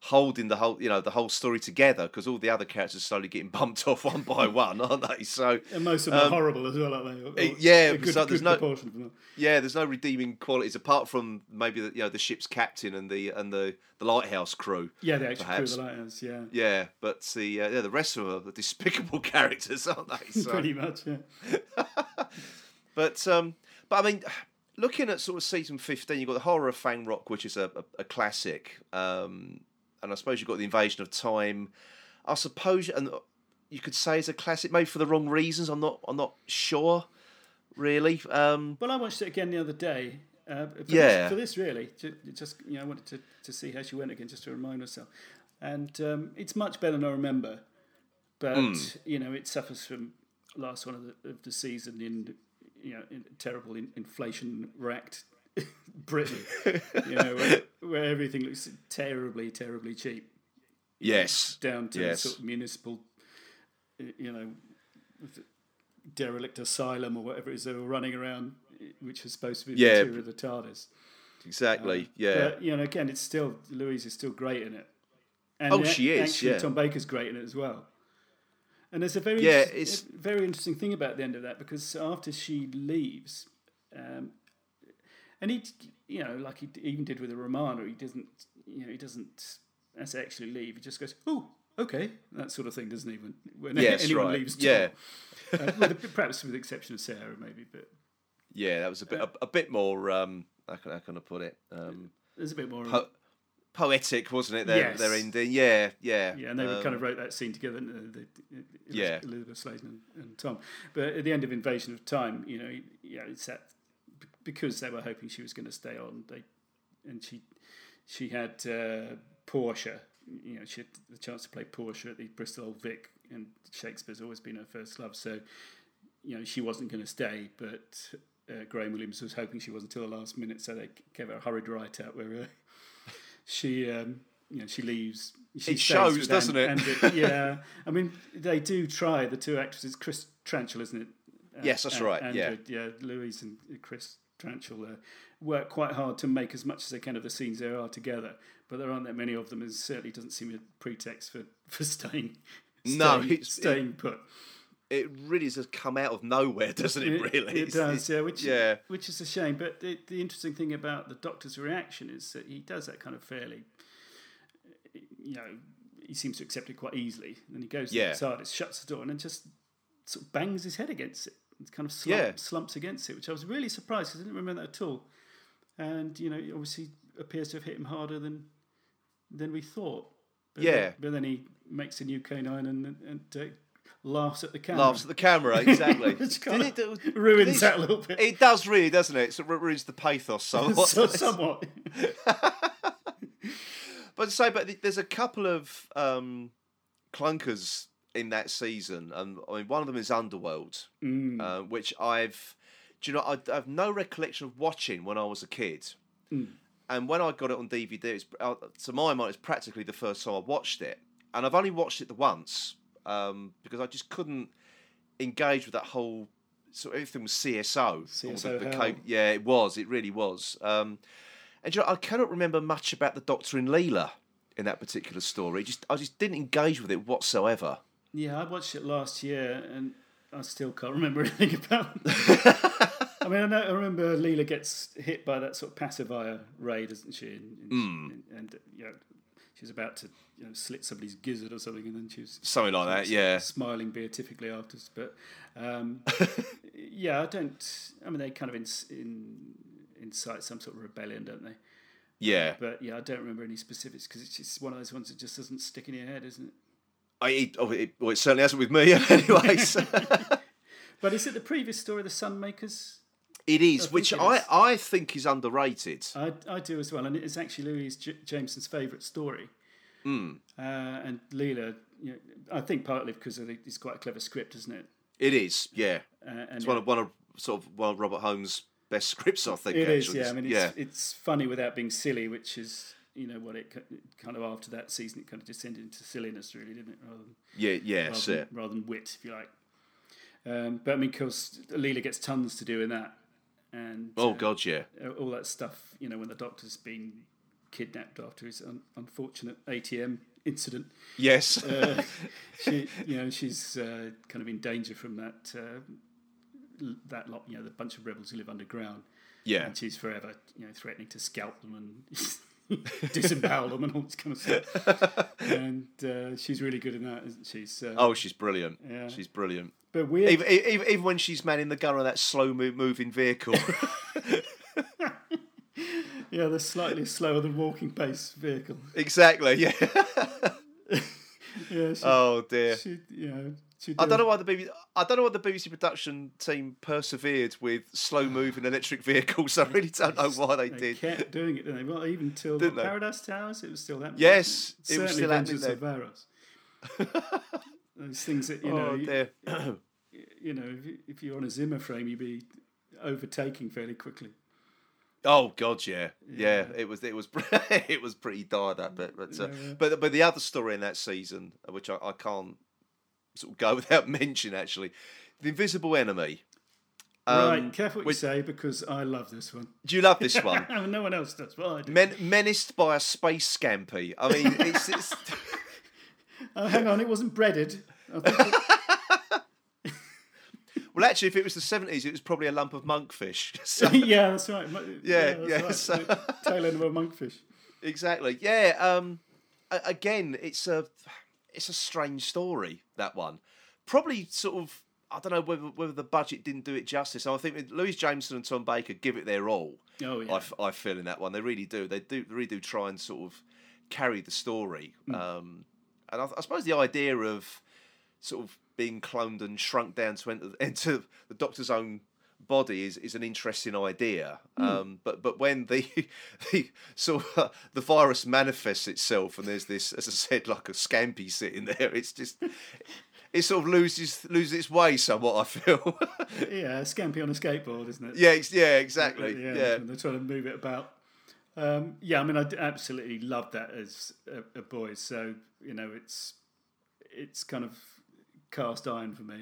holding the whole, you know, the whole story together. Because all the other characters are slowly getting bumped off one by one, aren't they? So and most of them are horrible as well aren't they Or- Um, yeah, good, so there's no- of yeah, there's no redeeming qualities apart from maybe the, you know the ship's captain and the and the, the lighthouse crew. yeah they actually Perhaps. crew the lighthouse yeah Yeah, but the uh, yeah the rest of them are despicable characters, aren't they? So, pretty much yeah But um, but I mean, looking at sort of season fifteen, you've got the horror of Fang Rock, which is a, a, a classic, um, and I suppose you've got the Invasion of Time. I suppose, and you could say it's a classic, maybe for the wrong reasons. I'm not. I'm not sure, really. Um, Well, I watched it again the other day. Uh, for Yeah. This, for this, really, ju- just you know, I wanted to, to see how she went again, just to remind myself. And um, it's much better than I remember, but Hmm. you know, it suffers from last one of the, of the season in you know in terrible in, inflation racked Britain. you know, where, where everything looks terribly, terribly cheap. yes. down to Yes. sort of municipal, you know, derelict asylum or whatever it is they were running around, which was supposed to be the Yeah. interior of the TARDIS. Exactly. yeah. But you know, again, it's still Louise is still great in it. And Oh, she is, Actually, yeah. Tom Baker's great in it as well. And there's a very Yeah, it's- a very interesting thing about the end of that because after she leaves, um, and he, you know, like he even did with the Romana, he doesn't, you know, he doesn't as actually leave. He just goes, "Oh, okay," that sort of thing, doesn't even When, Yes, anyone right. leaves, Yeah. Uh, with perhaps with the exception of Sarah, maybe, but Yeah, that was a bit a, a bit more. Um, how can, how can I put it? Um, there's a bit more. po- poetic, wasn't it? Their Yes. their ending. Yeah, yeah. Yeah, and they um, kind of wrote that scene together, didn't they? The- the- Yeah. Elizabeth Sladen and, and Tom. But at the end of Invasion of Time, you know, yeah, it's that because they were hoping she was going to stay on. They and she she had uh, Portia. You know, she had the chance to play Portia at the Bristol Old Vic, and Shakespeare's always been her first love. So, you know, she wasn't going to stay, but uh, Graham Williams was hoping she was until the last minute, so they gave her a hurried write out where uh, she, um, you know, she leaves. She It shows, doesn't it? And it- yeah, I mean, they do try the two actresses, Chris Tranchell, isn't it? Uh, Yes, that's and- right, and, yeah. yeah, Louise and Chris Tranchell uh, work quite hard to make as much as they can of the scenes there are together. But there aren't that many of them, and certainly doesn't seem a pretext for for staying. No, staying, it's- staying put. It really has come out of nowhere, doesn't it? Really, It, It's- does, yeah. Which, yeah. which is a shame. But the, the interesting thing about the Doctor's reaction is that he does that kind of fairly, you know, he seems to accept it quite easily. And he goes Yeah. to the TARDIS, shuts the door, and then just sort of bangs his head against it. And kind of slump, Yeah. slumps against it, which I was really surprised because I didn't remember that at all. And, you know, it obviously appears to have hit him harder than than we thought. But Yeah. Then, but then he makes a new K9 and, and uh, laughs at the camera. Laughs at the camera, exactly. It do- ruins this- that a little bit. It does really, doesn't it? So it ruins the pathos somewhat. so, somewhat. But say, but there's a couple of um, clunkers in that season, and I mean, one of them is Underworld, Mm. uh, which I've, do you know, I, I have no recollection of watching when I was a kid, Mm. and when I got it on DVD, it's, uh, to my mind, it's practically the first time I watched it, and I've only watched it the once um, because I just couldn't engage with that whole. So everything was CSO. CSO the- the hell. yeah, it was. It really was. Um, and you know, I cannot remember much about the Doctor and Leela in that particular story. Just I just didn't engage with it whatsoever. Yeah, I watched it last year and I still can't remember anything about it. I mean, I, know, I remember Leela gets hit by that sort of pacifier ray, doesn't she? And, and, Hmm. and, uh, you know, she's about to you know, slit somebody's gizzard or something, and then she was Something like that, yeah. smiling beatifically afterwards. But um, yeah, I don't. I mean, they kind of in, in, incite some sort of rebellion, don't they? Yeah, But yeah, I don't remember any specifics because it's just one of those ones that just doesn't stick in your head, isn't it? I it, oh, it, well, it certainly hasn't with me, anyways. But is it the previous story, the Sunmakers? it is, think which it I is. I think is underrated. I, I do as well, and it's actually Louise J- Jameson's favourite story. Hmm. Uh, and Leela, you know, I think partly because the, it's quite a clever script, isn't it? It is, yeah. Uh, and It's one of one of sort of one of Robert Holmes' best scripts, I think. it is, actually. yeah. I mean, it's, yeah, it's funny without being silly, which is you know what it kind of after that season, it kind of descended into silliness, really, didn't it? Rather than yeah, yeah. Rather, it. than, rather than wit, if you like. Um, but I mean, because Leela gets tons to do in that, and Oh uh, God, yeah. all that stuff. You know, when the doctor's been kidnapped after his un- unfortunate ATM incident, Yes. uh, she, you know, she's uh, kind of in danger from that uh, that lot. You know, the bunch of rebels who live underground, yeah. and she's forever, you know, threatening to scalp them and disembowel them and all this kind of stuff. and uh, she's really good in that, isn't she? So, Oh, she's brilliant. Yeah. She's brilliant. but weird. Even, even, even when she's manning the gun on that slow moving vehicle. yeah, the slightly slower than walking pace vehicle. exactly. Yeah. Yeah, she, Oh dear. she, you know, she I don't know why the BBC. I don't know why the BBC production team persevered with slow-moving electric vehicles. I really don't know why they did. They did. kept doing it, didn't they? Well, even till what? Paradise Towers, it was still happening. Yes, it Certainly was still happening Vengeance then. Those things that you know, oh you, you know, if, you- if you're on a Zimmer frame, you'd be overtaking fairly quickly. Oh god, yeah. yeah, Yeah. It was it was it was pretty dire that bit, but uh, Yeah. but but the other story in that season, which I, I can't sort of go without mention, actually, the Invisible Enemy. Um, right, careful what which- you say because I love this one. Do you love this one? no one else does, but I do. Men- menaced by a space scampi. I mean, it's, it's Oh, hang on, it wasn't breaded. Well, actually, if it was the seventies, it was probably a lump of monkfish. So, yeah, that's right. Yeah, that's yeah, right. so- tail end of a monkfish. exactly. Yeah. Um. Again, it's a it's a strange story. That one, probably sort of. I don't know whether whether the budget didn't do it justice. I think Louise Jameson and Tom Baker give it their all. Oh yeah. I, I feel in that one they really do. They do they really do try and sort of carry the story. Hmm. Um, and I, I suppose the idea of sort of being cloned and shrunk down to enter, enter the Doctor's own body is, is an interesting idea. Hmm. Um, but but when the the sort of the virus manifests itself and there's this, as I said, like a scampy sitting there, it's just. It sort of loses loses its way somewhat. I feel. yeah, Scampy on a skateboard, isn't it? yeah, yeah, exactly. yeah, yeah. they're trying to move it about. Um, yeah, I mean, I absolutely loved that as a, a boy. So you know, it's it's kind of cast iron for me.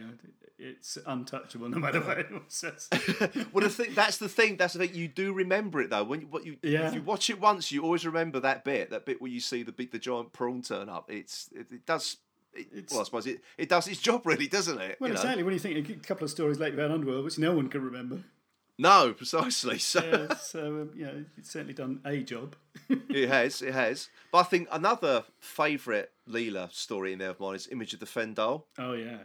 It's untouchable no matter what anyone says. well, the thing that's the thing. That's the thing. You do remember it though. When you, what you Yeah. if you watch it once, you always remember that bit. That bit where you see the big the giant prawn turn up. It's it, it does. It, It's- well, I suppose it, it does its job, really, doesn't it? Well, You know? exactly. When you think a couple of stories later about Underworld, which no one can remember. No, precisely. So Yeah, so um, yeah, it's certainly done a job. it has, it has. But I think another favourite Leela story in there of mine is Image of the Fendahl. Oh yeah,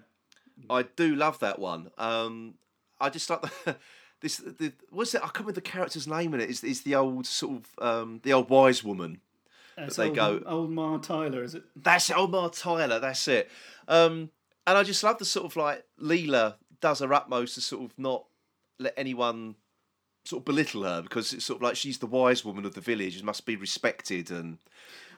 I do love that one. Um, I just like the. This the what's it? I can't remember the character's name in it. Is is the old sort of um, the old wise woman That's they old, go- Old Ma Tyler, is it? That's it, Omar Tyler. That's it. Um, and I just love the sort of like Leela does her utmost to sort of not let anyone sort of belittle her because it's sort of like she's the wise woman of the village and must be respected and.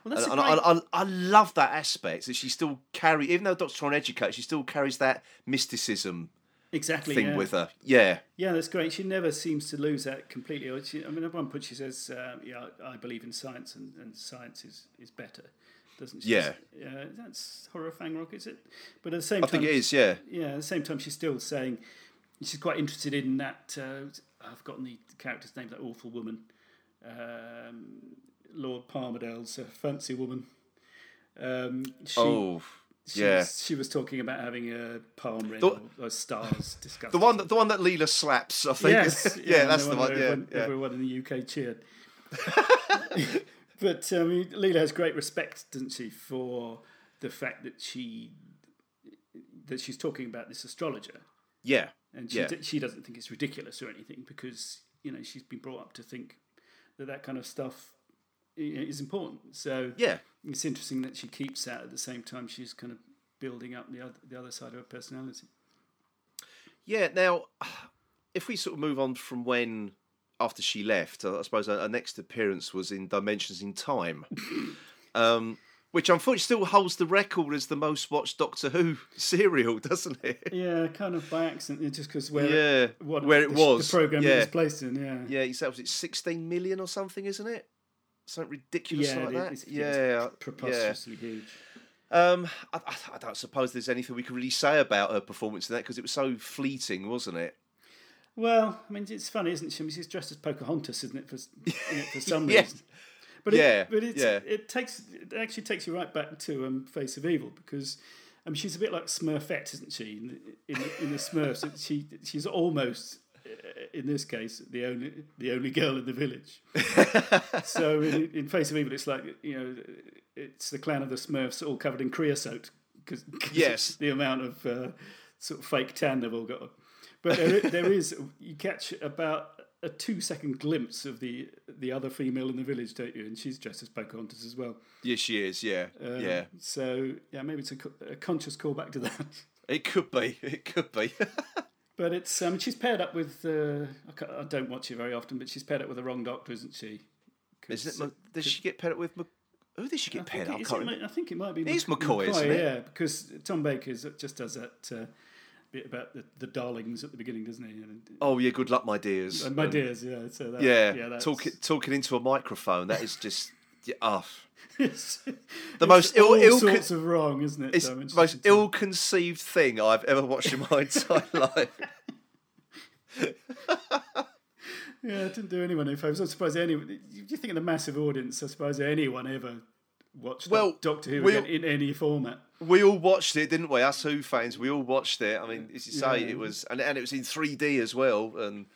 Well, that's and, great- I, I, I love that aspect that she still carries, even though Doctor trying to educate, she still carries that mysticism exactly thing yeah. with her. Yeah, Yeah, that's great. She never seems to lose that completely. She, I mean, at one point she says, uh, "Yeah, I believe in science, and, and science is, is better." Doesn't she? Yeah. Yeah, that's horror fang rock, is it? But at the same I time, think it is. Yeah, Yeah, at the same time, she's still saying she's quite interested in that. Uh, I've forgotten the character's name. That awful woman, um, Lord Palmerdale's uh, fancy woman. Um, she, oh, she yeah. was, she was talking about having a palm read The- or, or stars discussed. the one that the one that Leela slaps. I think. Yes, yeah, that's the one. Yeah, Everyone, yeah. everyone in the UK cheered. but um, Leela has great respect, doesn't she, for the fact that she that she's talking about this astrologer, yeah. and she Yeah. d- she doesn't think it's ridiculous or anything because you know she's been brought up to think that that kind of stuff is important. So Yeah. it's interesting that she keeps that at the same time she's kind of building up the other the other side of her personality. Yeah. Now, if we sort of move on from when after she left, I suppose her, next appearance was in Dimensions in Time, um, which unfortunately still holds the record as the most watched Doctor Who serial, doesn't it? Yeah, kind of by accident, just because where yeah. what where it the, was. the program it was placed in. Yeah, Yeah, he said was it sixteen million or something, isn't it? Something ridiculous Yeah, like it- that. yeah, it's yeah. preposterously huge. Um, I, I, I don't suppose there's anything we can really say about her performance in that because it was so fleeting, wasn't it? Well, I mean, it's funny, isn't she? I mean, she's dressed as Pocahontas, isn't it? For it for some Yeah. reason. But Yeah, it, but it's, yeah. it takes it actually takes you right back to um, Face of Evil because I mean she's a bit like Smurfette, isn't she? In the, in, in the Smurfs, she she's almost in this case the only the only girl in the village. so in, in Face of Evil, it's like you know it's the clan of the Smurfs all covered in creosote because Yes. the amount of uh, sort of fake tan they've all got. But there, there is you catch about a two second glimpse of the the other female in the village, don't you? And she's dressed as Pocahontas as well. Yes, she is. Yeah, Um, yeah. So yeah, maybe it's a, a conscious callback to that. It could be. It could be. But it's um, she's paired up with. Uh, I, I don't watch it very often, but she's paired up with the wrong doctor, isn't she? Isn't it? uh, Does she get paired up with? Mc- Who does she I get think paired up? I it I think it might be. It is Mc- McCoy, isn't it? Yeah, because Tom Baker just does that uh, bit about the, the darlings at the beginning, doesn't he? And, Oh yeah, good luck, my dears. my And- dears, yeah. So that, Yeah, yeah, talking talking into a microphone. That is just. Yeah, oh, it's, the most all ill, ill sorts of wrong, isn't it? It's the most ill-conceived thing I've ever watched in my entire life. Yeah, it didn't do anyone any favours. I suppose anyone. You think of the massive audience? I suppose anyone ever watched Well, Doctor Who we'll- in any format. We all watched it, didn't we? Us Who fans, we all watched it. I mean, as you say, Yeah. it was, and, and it was in 3D as well. And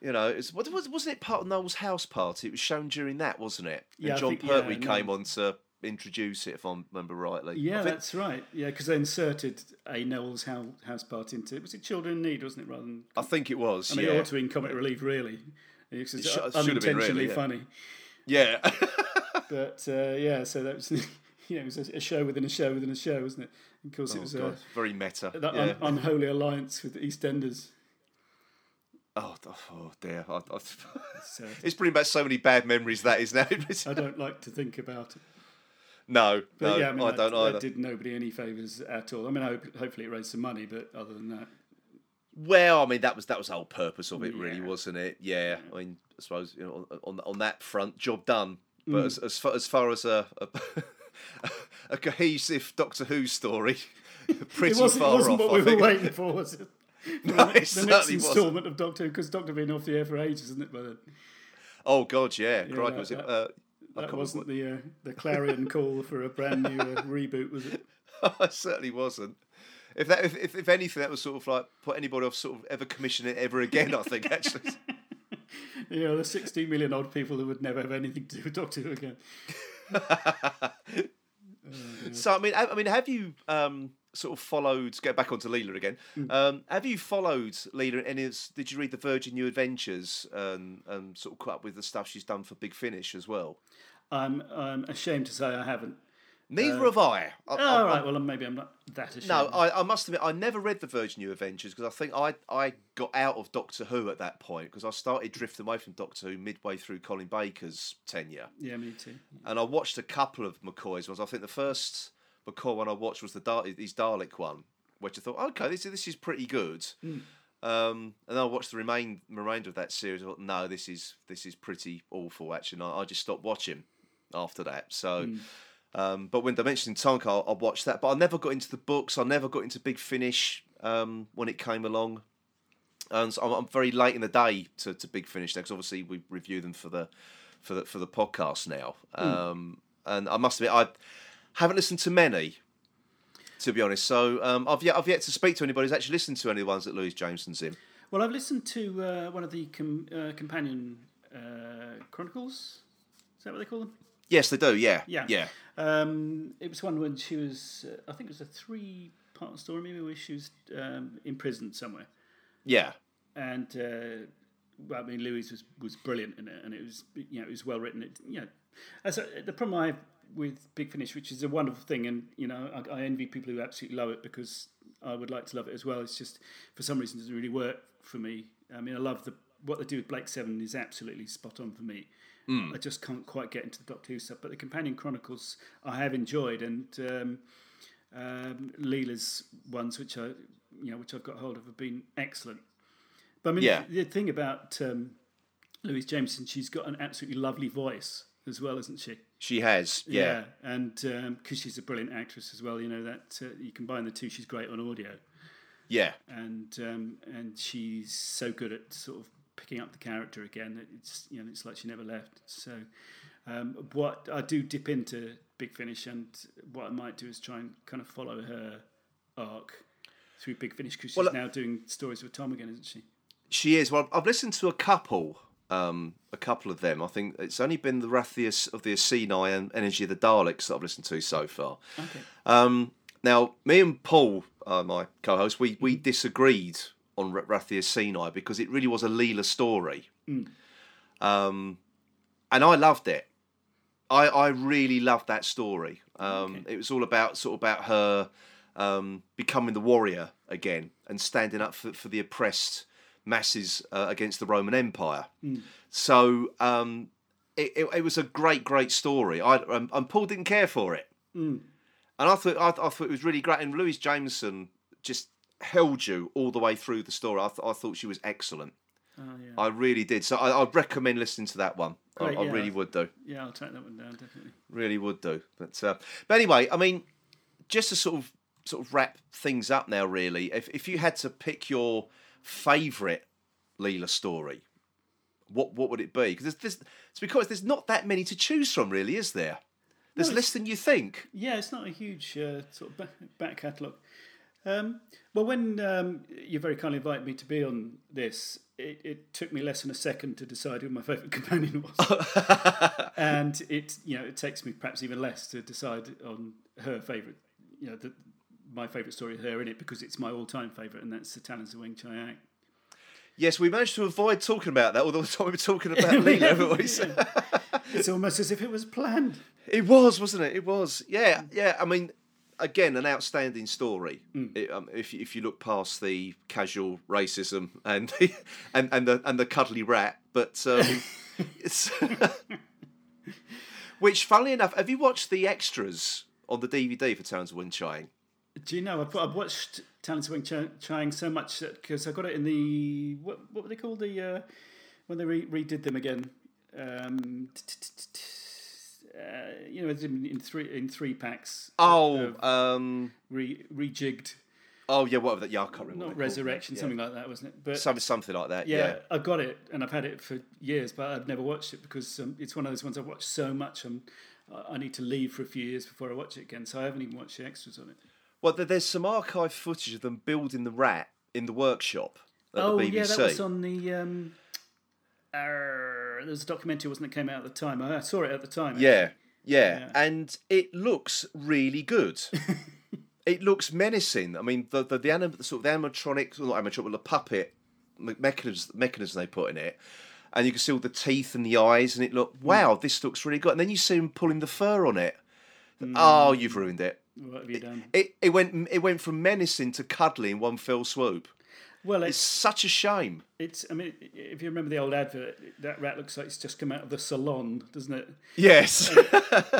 you know, it's what was wasn't it part of Noel's house party? It was shown during that, wasn't it? Yeah, Jon think- Pertwee yeah, came no. on to introduce it, if I remember rightly. Yeah, think- that's right. Yeah, because they inserted a Noel's house, house part into it. Was it Children in Need, wasn't it? Rather than I think it was. I mean, yeah. it ought to be in comic relief, really. It's It should- un- should have been unintentionally really, funny. yeah. But uh, yeah, so that was yeah, it was a, a show within a show within a show, wasn't it? Of course, it oh, was God, uh, very meta. that yeah. un- unholy alliance with the EastEnders. Oh, oh dear. I, I, it's bringing back so many bad memories. That is now. I don't like to think about it. no, But no, yeah, I, mean, I that, don't either. did nobody any favours at all. I mean, I hope, hopefully it raised some money, but other than that, Well, I mean that was that was the whole purpose of it, really, wasn't it? Yeah, I mean, I suppose you know on on, that front, job done. Mm. But as, as far as far as a a, a cohesive Doctor Who story, pretty it wasn't, far wasn't off. what we think. were waiting for, was it? No, it the next instalment of Doctor Who, because Doctor Who been off the air for ages, isn't it? By then, Oh God, yeah, Yeah, crikey, that- was it? that- Uh, that wasn't the uh, the clarion call for a brand new uh, reboot, was it? it certainly wasn't. If that, if, if, if anything, that was sort of like put anybody off sort of ever commissioning it ever again. I think actually. You know, the 16 million odd people who would never have anything to do with Doctor Who again. So I mean, I, I mean, have you um, sort of followed? Get back onto Leela again. Mm. Um, have you followed Leela? in Any? of- Did you read the Virgin New Adventures and and sort of caught up with the stuff she's done for Big Finish as well? I'm, I'm ashamed to say I haven't. Neither have I. I, Oh, I- all right, well, maybe I'm not that ashamed. No, I, I must admit, I never read the Virgin New Adventures because I think I I got out of Doctor Who at that point because I started drifting away from Doctor Who midway through Colin Baker's tenure. Yeah, me too. and I watched a couple of McCoy's ones. I think the first McCoy one I watched was the Dar- his Dalek one, which I thought, okay, this is this is pretty good. Um, and then I watched the remain remainder of that series. I thought, no, this is this is pretty awful. Actually, and I, I just stopped watching after that. So. Um, but when Dimension Tonk, I, I watched that, but I never got into the books. I never got into Big Finish um, when it came along, and so I'm, I'm very late in the day to, to Big Finish because obviously we review them for the for the for the podcast now. Um, and I must admit, I haven't listened to many, to be honest. So um, I've yet I've yet to speak to anybody who's actually listened to any of the ones that Louise Jameson's in. Well, I've listened to uh, one of the com- uh, companion uh, chronicles. Is that what they call them? Yes, they do. Yeah, Yeah. yeah. Um, it was one when she was, uh, I think it was a three part story, maybe, where she was um, imprisoned somewhere. Yeah, And, uh, well, I mean, Louise was, was brilliant in it, and it was, you know, it was well written. It, you know, as a, the problem I with Big Finish, which is a wonderful thing, and, you know, I, I envy people who absolutely love it because I would like to love it as well. It's just, for some reason, it doesn't really work for me. I mean, I love the what they do with Blake Seven is absolutely spot on for me. I just can't quite get into the Doctor Who stuff, but the Companion Chronicles I have enjoyed, and um, um, Leela's ones, which I, you know, which I've got hold of, have been excellent. But I mean, Yeah. the thing about um, Louise Jameson, she's got an absolutely lovely voice as well, isn't she? she has. Yeah, and because she's a brilliant actress as well, you know that uh, you combine the two, she's great on audio, yeah. and um, and she's so good at sort of picking up the character again. that It's you know it's like she never left. So um, what I do dip into Big Finish, and what I might do is try and kind of follow her arc through Big Finish because she's Well, uh, now doing stories with Tom again, isn't she? She is. Well, I've listened to a couple, um, a couple of them. I think it's only been the Wrath of the- Iceni and Energy of the Daleks that I've listened to so far. Okay. Um, now, me and Paul, uh, my co-host, we we disagreed on R- Rathia Sinai because it really was a Leela story. Um, and I loved it. I, I really loved that story. Um, It was all about sort of about her um, becoming the warrior again and standing up for, for the oppressed masses uh, against the Roman Empire. So um, it, it, it was a great, great story. I um, and Paul didn't care for it, and I thought I, I thought it was really great. And Louise Jameson just held you all the way through the story. I, th- I thought she was excellent. Oh, yeah. I really did. So I, I'd recommend listening to that one. I, Great, I yeah. really would do. yeah, I'll take that one down definitely. Really would do. But uh, but anyway, I mean, just to sort of sort of wrap things up now. Really, if if you had to pick your favourite Leela story, what what would it be? Because there's, there's it's because there's not that many to choose from, really, is there? There's No, less than you think. Yeah, it's not a huge uh, sort of back, back catalogue. Um, well, when um, you very kindly invited me to be on this, it, it took me less than a second to decide who my favourite companion was, and it you know it takes me perhaps even less to decide on her favourite, you know, the, my favourite story of her in it because it's my all-time favourite, and that's the Talons of Weng-Chiang Yes, we managed to avoid talking about that all the time we were talking about Leela, haven't we? It's almost as if it was planned. It was, wasn't it? It was. Yeah, yeah. I mean, again, an outstanding story. It, um, if you- if you look past the casual racism and the, and and the and the cuddly rat, but um, which, funnily enough, have you watched the extras on the DVD for Talons of Weng-Chiang? Do you know I've, I've watched Talons of Weng-Chiang Chai so much because I got it in the what what were they called the uh, when they re- redid them again. Um, uh, you know, in, in three in three packs. Oh, um, re, rejigged, oh yeah, whatever that. Yeah, I can't remember. not what they're called. resurrection, Yeah. something like that, wasn't it? But Some, something like that. yeah, Yeah. I've got it and I've had it for years, but I've never watched it because um, it's one of those ones I've watched so much. I- I need to leave for a few years before I watch it again, so I haven't even watched the extras on it. Well, there- there's some archive footage of them building the rat in the workshop at oh the BBC. yeah, that was on the. Um, uh, there was a documentary, wasn't it? Came out at the time. I saw it at the time. Yeah, yeah, Yeah. and it looks really good. it looks menacing. I mean, the the, the, anim- the sort of the animatronic, not animatronic, but the puppet mechanism, mechanism they put in it, and you can see all the teeth and the eyes, and it look wow, this looks really good. And then you see him pulling the fur on it. Oh, you've ruined it. What have you done? It it went it went from menacing to cuddly in one fell swoop. Well, It's it's such a shame. it's. I mean, if you remember the old advert, that rat looks like it's just come out of the salon, doesn't it? Yes.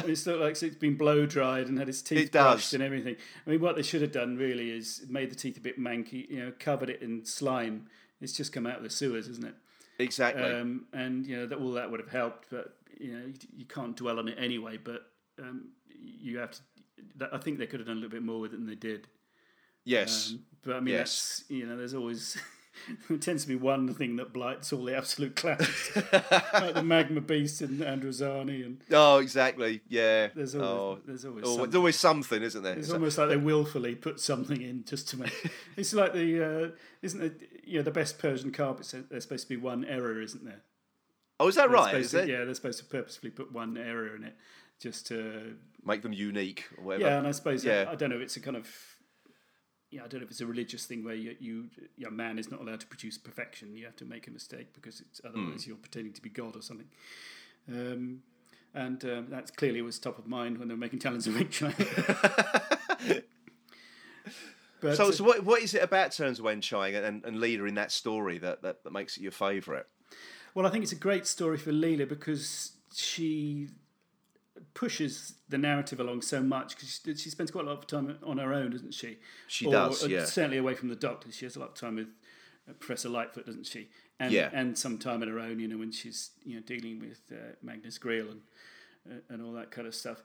It's looked like it's been blow dried and had its teeth It does. brushed and everything. I mean, what they should have done really is made the teeth a bit manky. You know, covered it in slime. It's just come out of the sewers, isn't it? exactly. um, and you know that all that would have helped, but you know you, you can't dwell on it anyway. But um, you have to. That, I think they could have done a little bit more with it than they did. yes. Um, but I mean, Yes. that's you know, there's always there tends to be one thing that blights all the absolute classics, like the Magma Beast and Androzani, and oh, exactly. Yeah. there's always oh, there's always oh, something. there's always something, isn't there? It's almost like they willfully put something in just to make. it's like the uh, isn't it? You know, the best Persian carpets. There's supposed to be one error, isn't there? oh, is that They're right? Is to- it? Yeah, they're supposed to purposefully put one error in it, just to. Make them unique or whatever. Yeah, and I suppose Yeah. I, don't know. It's a kind of. Yeah, I don't know if it's a religious thing where you, you, you know, man is not allowed to produce perfection. You have to make a mistake because it's otherwise Hmm. you're pretending to be God or something. Um, and um, that clearly was top of mind when they were making Talons of China. but So, uh, so what, what is it about Talons of Weng-Chiang and, and Leela in that story that, that, that makes it your favourite? Well, I think it's a great story for Leela because she pushes the narrative along so much because she, she spends quite a lot of time on her own, doesn't she? She Or, does, yeah. Certainly away from the doctor. She has a lot of time with uh, Professor Litefoot, doesn't she? And, Yeah. and some time on her own, you know, when she's you know dealing with uh, Magnus Greel and uh, and all that kind of stuff.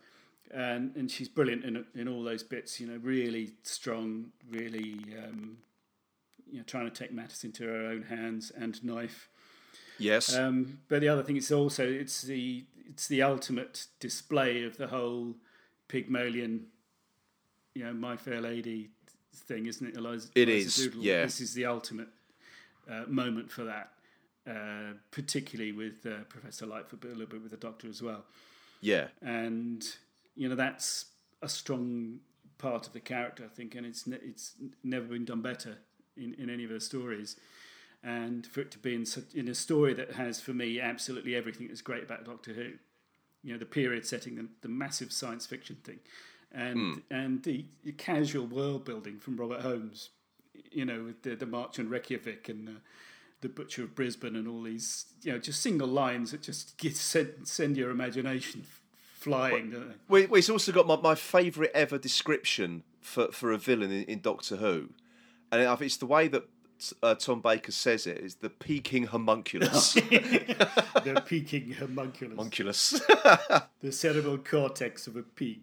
And and she's brilliant in in all those bits. You know, really strong, really um, you know trying to take matters into her own hands and knife. Yes. Um, but the other thing is also it's the it's the ultimate display of the whole Pygmalion, you know, My Fair Lady thing, isn't it? Eliza, It Eliza is, Doolittle. yeah. This is the ultimate uh, moment for that, uh, particularly with uh, Professor Litefoot, but a little bit with the Doctor as well. yeah. And you know that's a strong part of the character, I think, and it's ne- it's never been done better in, in any of her stories. And for it to be in, in a story that has, for me, absolutely everything that's great about Doctor Who. You know, the period setting, the, the massive science fiction thing, and and the, the casual world building from Robert Holmes. You know, with the, the March on Reykjavik and uh, the Butcher of Brisbane and all these, you know, just single lines that just get, send, send your imagination flying. don't they? We, we've also got my, my favourite ever description for, for a villain in, in Doctor Who, and I think it's the way that uh, Tom Baker says it is the Peking homunculus. the Peking homunculus, homunculus. the cerebral cortex of a pig.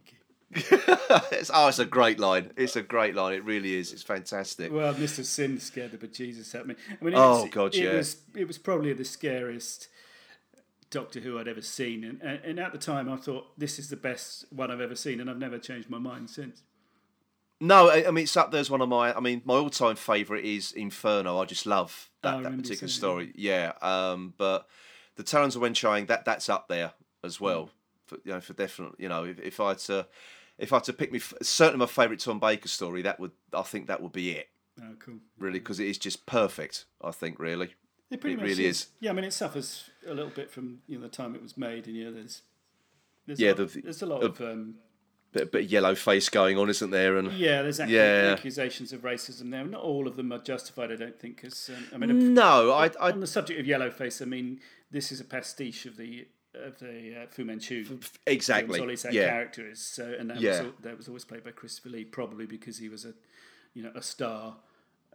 it's, oh, it's a great line. It's a great line. It really is. It's fantastic. Well, Mr. Sin scared the bejesus out of me. I mean, Oh, it's- God, it yeah. Was, it was probably the scariest Doctor Who I'd ever seen, and and at the time I thought this is the best one I've ever seen, and I've never changed my mind since. No, I, I mean it's up there as one of my. I mean, my all-time favourite is Inferno. I just love Oh, that, that remember you particular story. Yeah, um, but the Talons of Weng-Chiang that that's up there as Mm. well. For, you know, for definite. You know, if, if I had to, if I had to pick me, certainly my favourite Tom Baker story, that would I think that would be it. Oh, cool. Really, because it is just perfect. I think really. It pretty It much really is. Yeah, I mean, it suffers a little bit from you know the time it was made, and you know, there's there's Yeah, a lot, the- there's a lot uh, of um, Bit, bit of yellow face going on, isn't there? And yeah, there's Yeah. accusations of racism there. Not all of them are justified, I don't think. Because um, I mean, no, I, I on the subject of yellow face, I mean, this is a pastiche of the of the uh, Fu Manchu. exactly. Films, that Yeah, character is. So, and that was Yeah. al- that was always played by Christopher Lee, probably because he was a, you know, a star,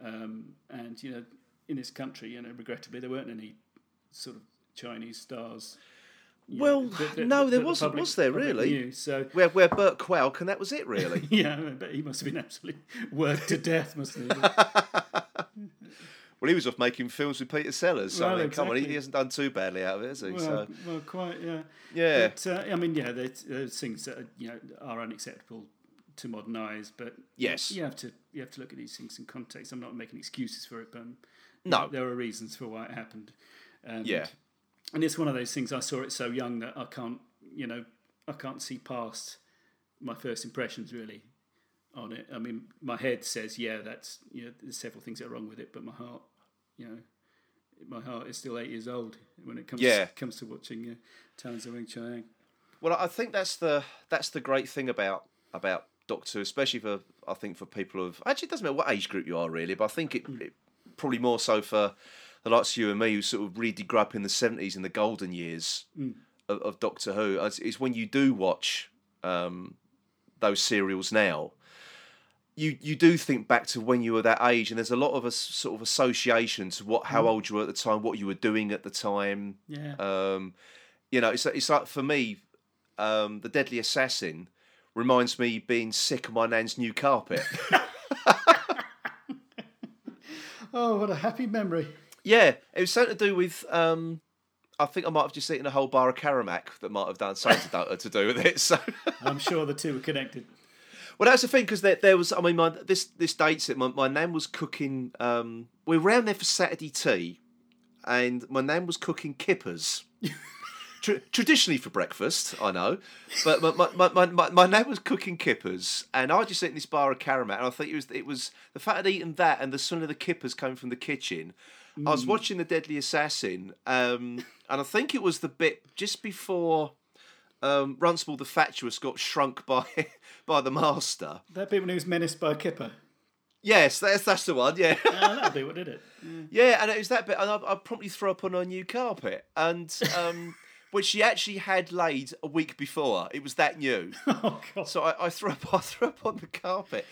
um, and you know, in this country, you know, regrettably there weren't any sort of Chinese stars. You Well, know, that- that- no, there the wasn't, public- was there, really? knew. So. we're we're Burt Kwouk, and that was it, really. Yeah, but he must have been absolutely worked to death, mustn't he? Well, he was off making films with Peter Sellers, so I Well, mean, come on, he, he hasn't done too badly out of it, has he? Well, so well, quite, yeah. yeah, But, uh, I mean, yeah, there's, things that are, you know are unacceptable to modern eyes, but Yes. you have to you have to look at these things in context. I'm not making excuses for it, but um, No. there are reasons for why it happened. And, Yeah. And it's one of those things. I saw it so young that I can't, you know, I can't see past my first impressions really on it. I mean, my head says, yeah, that's you know, there's several things that are wrong with it, but my heart, you know. My heart is still eight years old when it comes Yeah. comes to watching uh, Talons of Weng-Chiang. Well, I think that's the that's the great thing about about Doctor, especially for I think for people of actually it doesn't matter what age group you are really, but I think it, it probably more so for the likes of you and me who sort of really grew up in the seventies in the golden years of, of Doctor Who. Is, is when you do watch um, those serials now. You, you do think back to when you were that age, and there's a lot of a sort of association to what how old you were at the time, what you were doing at the time. Yeah. Um, you know, it's it's like for me, um, the Deadly Assassin reminds me being sick of my nan's new carpet. oh, what a happy memory. Yeah, it was something to do with. Um, I think I might have just eaten a whole bar of Caramac that might have done something to, to do with it. So, I'm sure the two were connected. well, that's the thing because there, there was. I mean, my this this dates it. My, my nan was cooking. Um, we were around there for Saturday tea, and my nan was cooking kippers. Tra- traditionally for breakfast, I know, but my, my, my, my, my, nan was cooking kippers, and I just eaten this bar of caramel, and I think it was it was the fact I'd eaten that and the smell of the kippers coming from the kitchen. I was watching the Deadly Assassin, um, and I think it was the bit just before um, Runcible the Fatuous got shrunk by by the Master. That bit when he was menaced by a kipper. Yes, that's that's the one. Yeah. Oh, that'll be what did it. Yeah, and it was that bit, and I, I promptly threw up on her new carpet, and um, which she actually had laid a week before. It was that new, Oh God. so I, I threw up. I threw up on the carpet,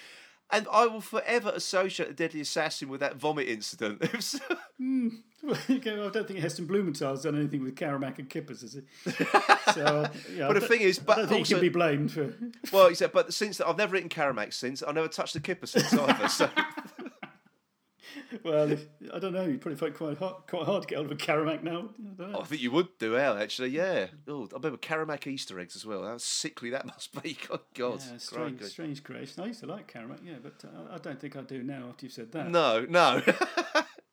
and I will forever associate the Deadly Assassin with that vomit incident. Was, hmm. Well, go, I don't think Heston Blumenthal's done anything with Caramac and kippers, has he? So, yeah, But the thing is, I but don't think he also- can be blamed for. well, he said, but since I've never eaten Caramac since, I've never touched the kipper since either. So Well, if, I don't know. You'd probably find quite hard, quite hard to get hold of a Caramac now. I don't. I think you would do well, actually. Yeah. Oh, I remember Caramac Easter eggs as well. How sickly that must be. God, God. Yeah, strange, crikey. strange creation. I used to like Caramac, yeah, but uh, I don't think I do now after you've said that. No, no.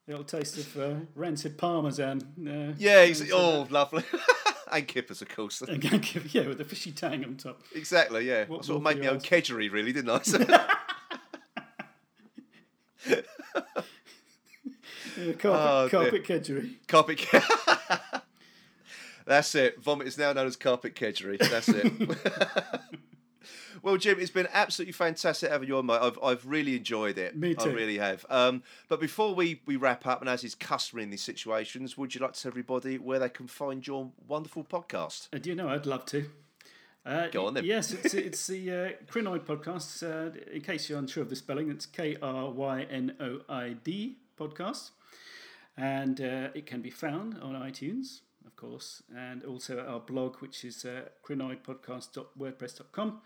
The old taste of uh, rancid parmesan. Uh, Yeah, he's, oh, lovely. and kippers, of course. yeah, with the fishy tang on top. Exactly, yeah. What I sort of made my own kedgeree, really, didn't I? So- carpet, carpet kedgeree. Carpet. Ke- That's it. Vomit is now known as carpet kedgeree. That's it. well, Jim, it's been absolutely fantastic having you on, mate. I've, I've really enjoyed it. Me I too. really have. Um, but before we, we wrap up, and as is customary in these situations, would you like to tell everybody where they can find your wonderful podcast? Uh, do you know? I'd love to. Uh, Go on then. Yes, it's, it's the uh, Krynoid podcast. Uh, in case you're unsure of the spelling, it's K R Y N O I D podcast. And uh, it can be found on iTunes, of course, and also at our blog, which is uh, krynoidpodcast.wordpress.com.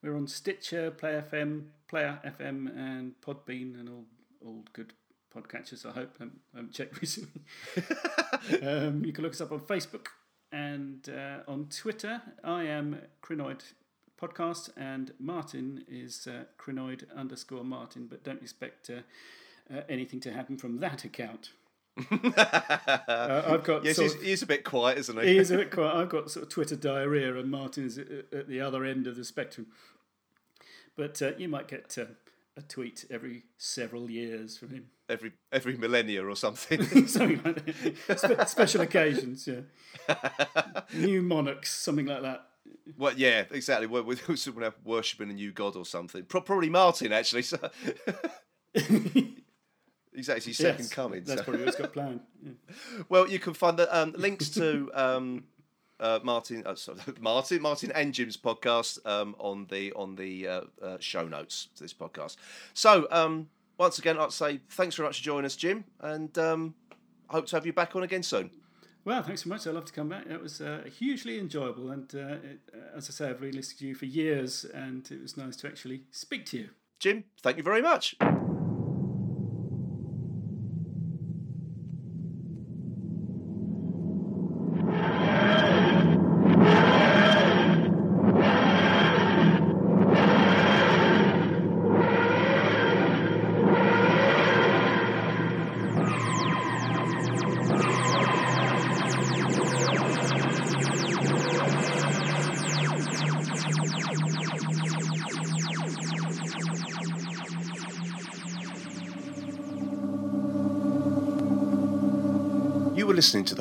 We're on Stitcher, Play FM, Player FM, and Podbean, and all, all good podcatchers, I hope. I haven't, checked recently. um, you can look us up on Facebook and uh, on Twitter. I am Krynoid Podcast, and Martin is uh, Krynoid underscore Martin, but don't expect uh, uh, anything to happen from that account. Uh, I've got Yes, he's, of- he's a bit quiet, isn't he? he is a bit quiet. I've got sort of Twitter diarrhea, and Martin is at, the other end of the spectrum. But uh, you might get uh, a tweet every several years from him. every every millennia or something. something like that. Spe- special occasions, yeah. New monarchs, something like that. well, yeah, exactly. We're, we're someone worshipping a new god or something. Pro- probably Martin, actually. So. He's actually second Yes, coming. That's so- probably what's got planned. Yeah. Well, you can find the um, links to um, uh, Martin, uh, sorry, Martin, Martin and Jim's podcast um, on the on the uh, uh, show notes to this podcast. So um, once again, I'd say thanks very much for joining us, Jim, and um, I hope to have you back on again soon. Well, thanks so much. I'd love to come back. That was uh, hugely enjoyable. And uh, it, as I say, I've really listened to you for years, and it was nice to actually speak to you. Jim, thank you very much.